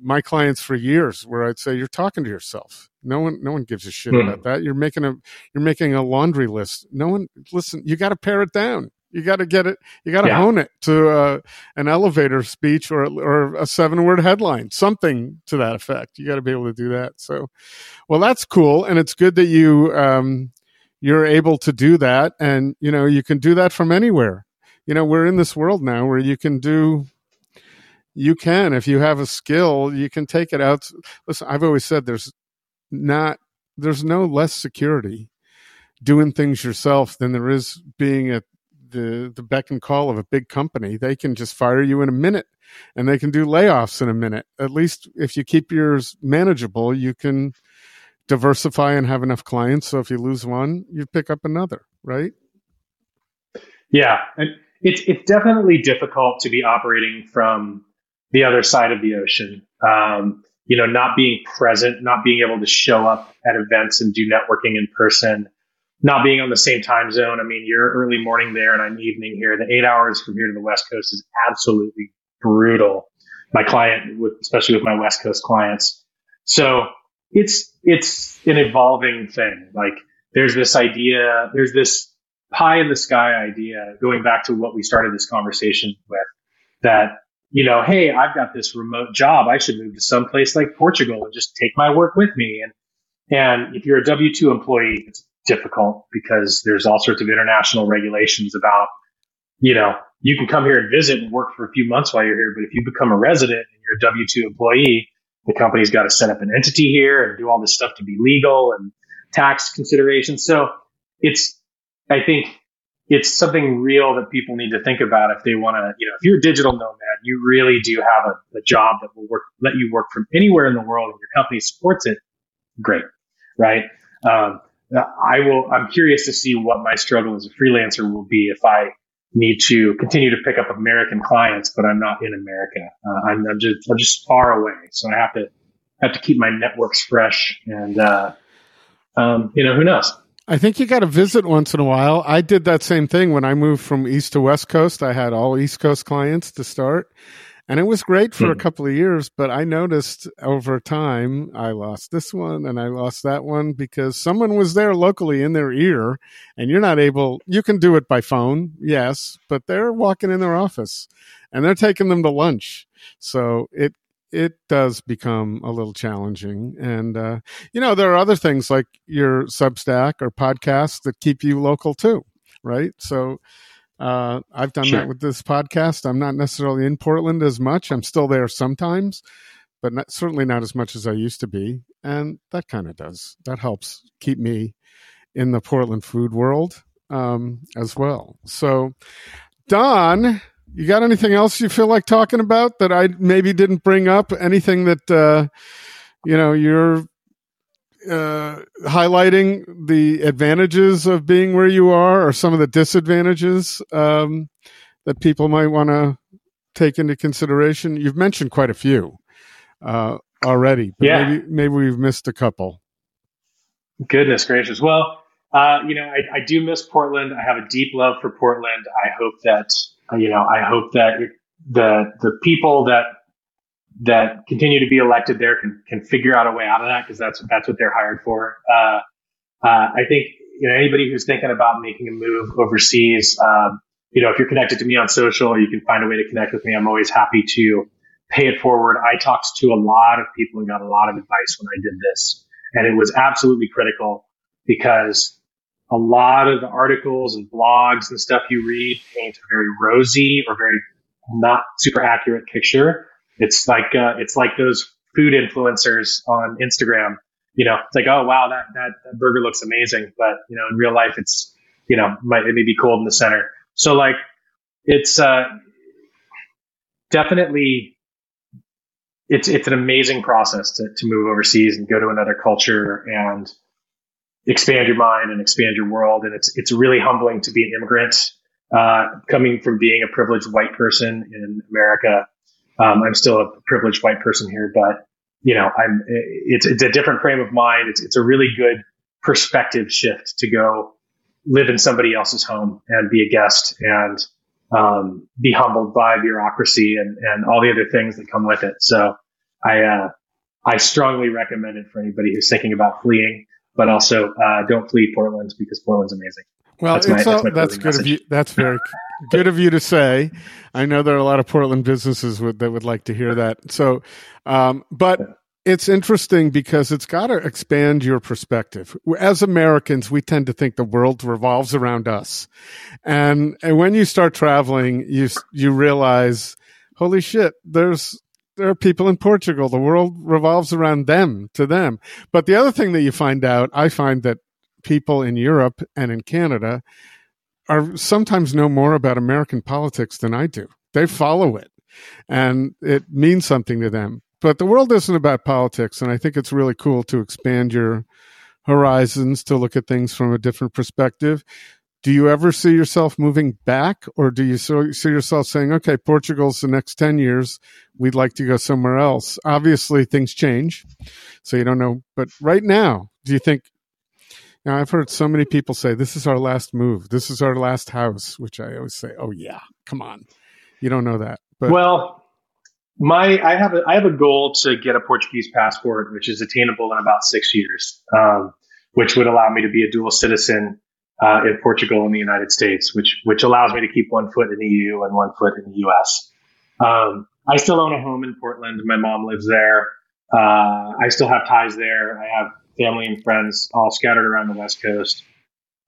my clients for years where i'd say you're talking to yourself. No one no one gives a shit mm. about that. You're making a you're making a laundry list. No one listen you got to pare it down you got to get it. You got to yeah. hone it to uh, an elevator speech or or a seven word headline, something to that effect. You got to be able to do that. So, well, that's cool, and it's good that you um, you're able to do that, and you know you can do that from anywhere. You know, we're in this world now where you can do. You can, if you have a skill, you can take it out. Listen, I've always said there's not there's no less security doing things yourself than there is being a the the beck and call of a big company, they can just fire you in a minute and they can do layoffs in a minute. At least if you keep yours manageable, you can diversify and have enough clients. So if you lose one, you pick up another, right? Yeah, it's it's definitely difficult to be operating from the other side of the ocean. Um, you know, not being present, not being able to show up at events and do networking in person, not being on the same time zone. I mean, you're early morning there and I'm evening here. The eight hours from here to the West Coast is absolutely brutal. My client, with, especially with my West Coast clients. So it's, it's an evolving thing. Like there's this idea, there's this pie in the sky idea going back to what we started this conversation with that you know, hey, I've got this remote job. I should move to some place like Portugal and just take my work with me. And and if you're a W two employee, it's difficult because there's all sorts of international regulations about, you know, you can come here and visit and work for a few months while you're here, but if you become a resident and you're a W two employee, the company's got to set up an entity here and do all this stuff to be legal and tax considerations. So it's, I think it's something real that people need to think about if they want to, you know, if you're a digital nomad, you really do have a, a, job that will work, let you work from anywhere in the world and your company supports it. Great. Right. Um, I will, I'm curious to see what my struggle as a freelancer will be if I need to continue to pick up American clients, but I'm not in America. Uh, I'm, I'm, just, I'm just far away. So I have to, have to keep my networks fresh and, uh, um, you know, who knows? I think you got to visit once in a while. I did that same thing when I moved from East to West Coast. I had all East Coast clients to start, and it was great for mm. a hmm. couple of years. But I noticed over time I lost this one and I lost that one because someone was there locally in their ear, and you're not able. You can do it by phone, yes, but they're walking in their office and they're taking them to lunch. So it it does become a little challenging. And, uh, you know, there are other things like your Substack or podcast that keep you local too, right? So, uh, I've done sure. that with this podcast. I'm not necessarily in Portland as much. I'm still there sometimes, but not, certainly not as much as I used to be. And that kind of does. That helps keep me in the Portland food world um, as well. So, Don, you got anything else you feel like talking about that I maybe didn't bring up? Anything that uh, you know you're uh, highlighting the advantages of being where you are, or some of the disadvantages um, that people might want to take into consideration? You've mentioned quite a few uh, already, but yeah. maybe maybe we've missed a couple. Goodness gracious! Well, uh, you know, I, I do miss Portland. I have a deep love for Portland. I hope that you know, I hope that the the people that that continue to be elected there can can figure out a way out of that because that's that's what they're hired for. Uh, uh, I think you know anybody who's thinking about making a move overseas, um, you know, if you're connected to me on social, you can find a way to connect with me. I'm always happy to pay it forward. I talked to a lot of people and got a lot of advice when I did this, and it was absolutely critical because a lot of the articles and blogs and stuff you read paint a very rosy or very not super accurate picture. It's like uh, it's like those food influencers on Instagram. You know, it's like, oh wow, that, that that burger looks amazing, but you know, in real life, it's you know, might it may be cold in the center. So like, it's uh, definitely it's it's an amazing process to to move overseas and go to another culture and expand your mind and expand your world. And it's it's really humbling to be an immigrant uh, coming from being a privileged white person in America. Um, I'm still a privileged white person here, but you know, I'm it's it's a different frame of mind. It's it's a really good perspective shift to go live in somebody else's home and be a guest and um, be humbled by bureaucracy and, and all the other things that come with it. So I uh, I strongly recommend it for anybody who's thinking about fleeing but also uh, don't flee Portland because Portland's amazing. Well, that's, my, that's, that's good message. of you. That's very good of you to say. I know there are a lot of Portland businesses would, that would like to hear that. So, um, but it's interesting because it's got to expand your perspective. As Americans, we tend to think the world revolves around us, and and when you start traveling, you you realize, holy shit, there's there are people in Portugal. The world revolves around them, to them. But the other thing that you find out, I find that people in Europe and in Canada are sometimes know more about American politics than I do. They follow it and it means something to them. but the world isn't about politics, and I think it's really cool to expand your horizons to look at things from a different perspective. Do you ever see yourself moving back, or do you see yourself saying, "Okay, Portugal's the next ten years. We'd like to go somewhere else." Obviously, things change, so you don't know. But right now, do you think? Now, I've heard so many people say, "This is our last move. This is our last house," which I always say, "Oh yeah, come on." You don't know that, but well, my I have a I have a goal to get a Portuguese passport, which is attainable in about six years, um, which would allow me to be a dual citizen uh, in Portugal and the United States, which which allows me to keep one foot in the EU and one foot in the US. Um, I still own a home in Portland. My mom lives there. Uh, I still have ties there. I have family and friends all scattered around the West Coast.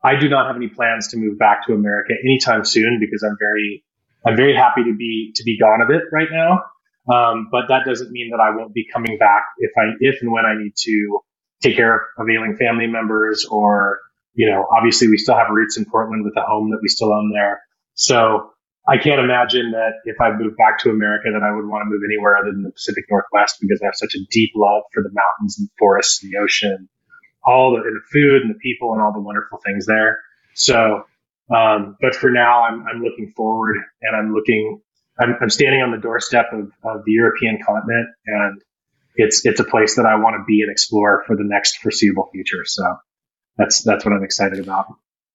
I do not have any plans to move back to America anytime soon because I'm very I'm very happy to be to be gone of it right now. Um, but that doesn't mean that I won't be coming back if I if and when I need to take care of ailing family members or you know obviously we still have roots in Portland with the home that we still own there. So I can't imagine that if I moved back to America that I would want to move anywhere other than the Pacific Northwest because I have such a deep love for the mountains and forests and the ocean, all the, and the food and the people and all the wonderful things there. So um, but for now, I'm, I'm looking forward and I'm looking, I'm, I'm standing on the doorstep of, of the European continent and it's, it's a place that I want to be and explore for the next foreseeable future. So that's, that's what I'm excited about.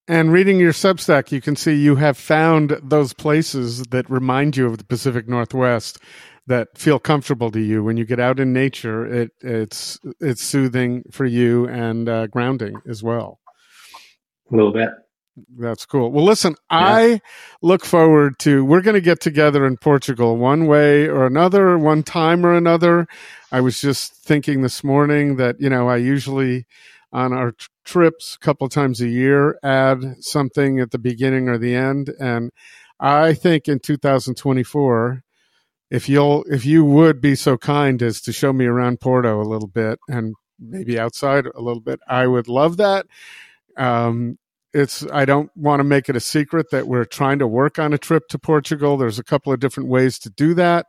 And reading your Substack, you can see you have found those places that remind you of the Pacific Northwest that feel comfortable to you when you get out in nature. It it's it's soothing for you and uh, grounding as well. A little bit. That's cool. Well, listen, yeah. I look forward to, we're going to get together in Portugal one way or another, one time or another. I was just thinking this morning that, you know, I usually on our trips a couple times a year add something at the beginning or the end. And I think in 2024, if you'll, if you would be so kind as to show me around Porto a little bit and maybe outside a little bit, I would love that. Um, it's i don't want to make it a secret that we're trying to work on a trip to portugal there's a couple of different ways to do that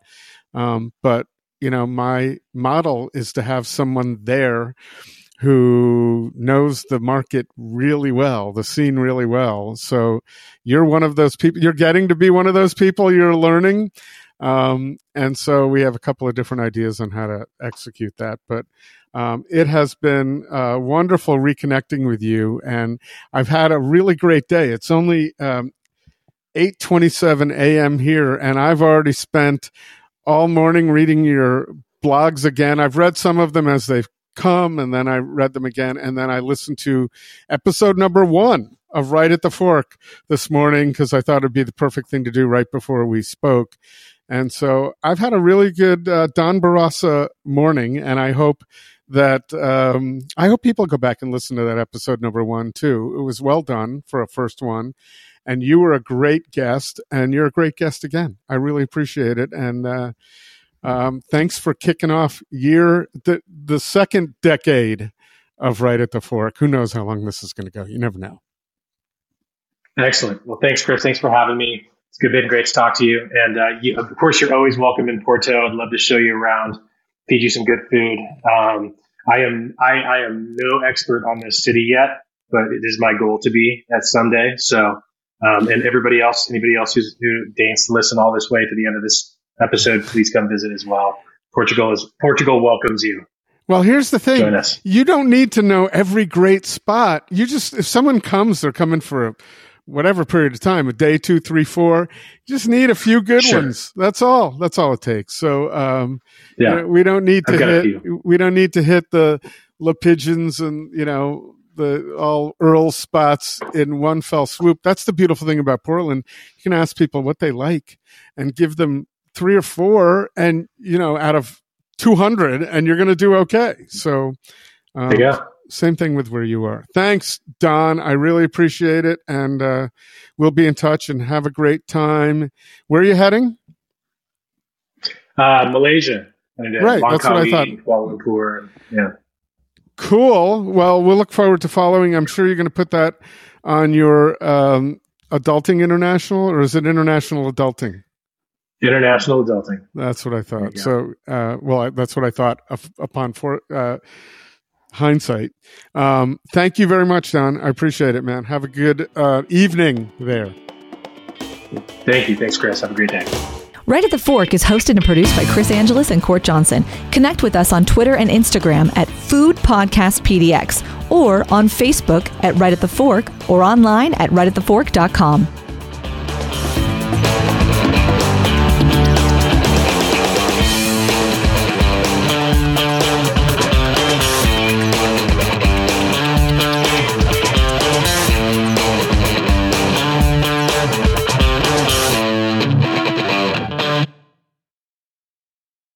um, but you know my model is to have someone there who knows the market really well the scene really well so you're one of those people you're getting to be one of those people you're learning um, and so we have a couple of different ideas on how to execute that but um, it has been uh, wonderful reconnecting with you, and I've had a really great day. It's only um, 8:27 a.m. here, and I've already spent all morning reading your blogs again. I've read some of them as they've come, and then I read them again, and then I listened to episode number one of Right at the Fork this morning because I thought it'd be the perfect thing to do right before we spoke. And so I've had a really good uh, Don Bourassa morning, and I hope that um, I hope people go back and listen to that episode number one too. It was well done for a first one, and you were a great guest, and you're a great guest again. I really appreciate it, and uh, um, thanks for kicking off year the the second decade of Right at the Fork. Who knows how long this is going to go? You never know. Excellent. Well, thanks, Chris. Thanks for having me. It's good, been great to talk to you. And uh, you, of course, you're always welcome in Porto. I'd love to show you around feed you some good food. Um, I am I, I am no expert on this city yet, but it is my goal to be at someday. So, um, and everybody else, anybody else who's, who deigns to listen all this way to the end of this episode, please come visit as well. Portugal is Portugal welcomes you. Well, here's the thing. You don't need to know every great spot. You just, if someone comes, they're coming for a, whatever period of time, a day, two, three, four. You just need a few good sure. ones. That's all. That's all it takes. So, um, yeah, we don't need to hit, we don't need to hit the Le Pigeons and, you know, the all Earl spots in one fell swoop. That's the beautiful thing about Portland. You can ask people what they like and give them three or four and, you know, out of 200 and you're going to do okay. So, um, yeah same thing with where you are. Thanks, Don. I really appreciate it. And uh, we'll be in touch and have a great time. Where are you heading? Uh, Malaysia. right. Langkawi, that's what I thought. Kuala Lumpur. Yeah. Cool. Well, we'll look forward to following. I'm sure you're going to put that on your um, Adulting International, or is it International Adulting? International adulting. That's what I thought. So, uh, well, that's what I thought upon for uh, hindsight. Um, thank you very much, Don. I appreciate it, man. Have a good uh, evening there. Thank you. Thanks, Chris. Have a great day. Right at the Fork is hosted and produced by Chris Angelus and Court Johnson. Connect with us on Twitter and Instagram at Food Podcast PDX or on Facebook at Right at the Fork or online at rightatthefork.com.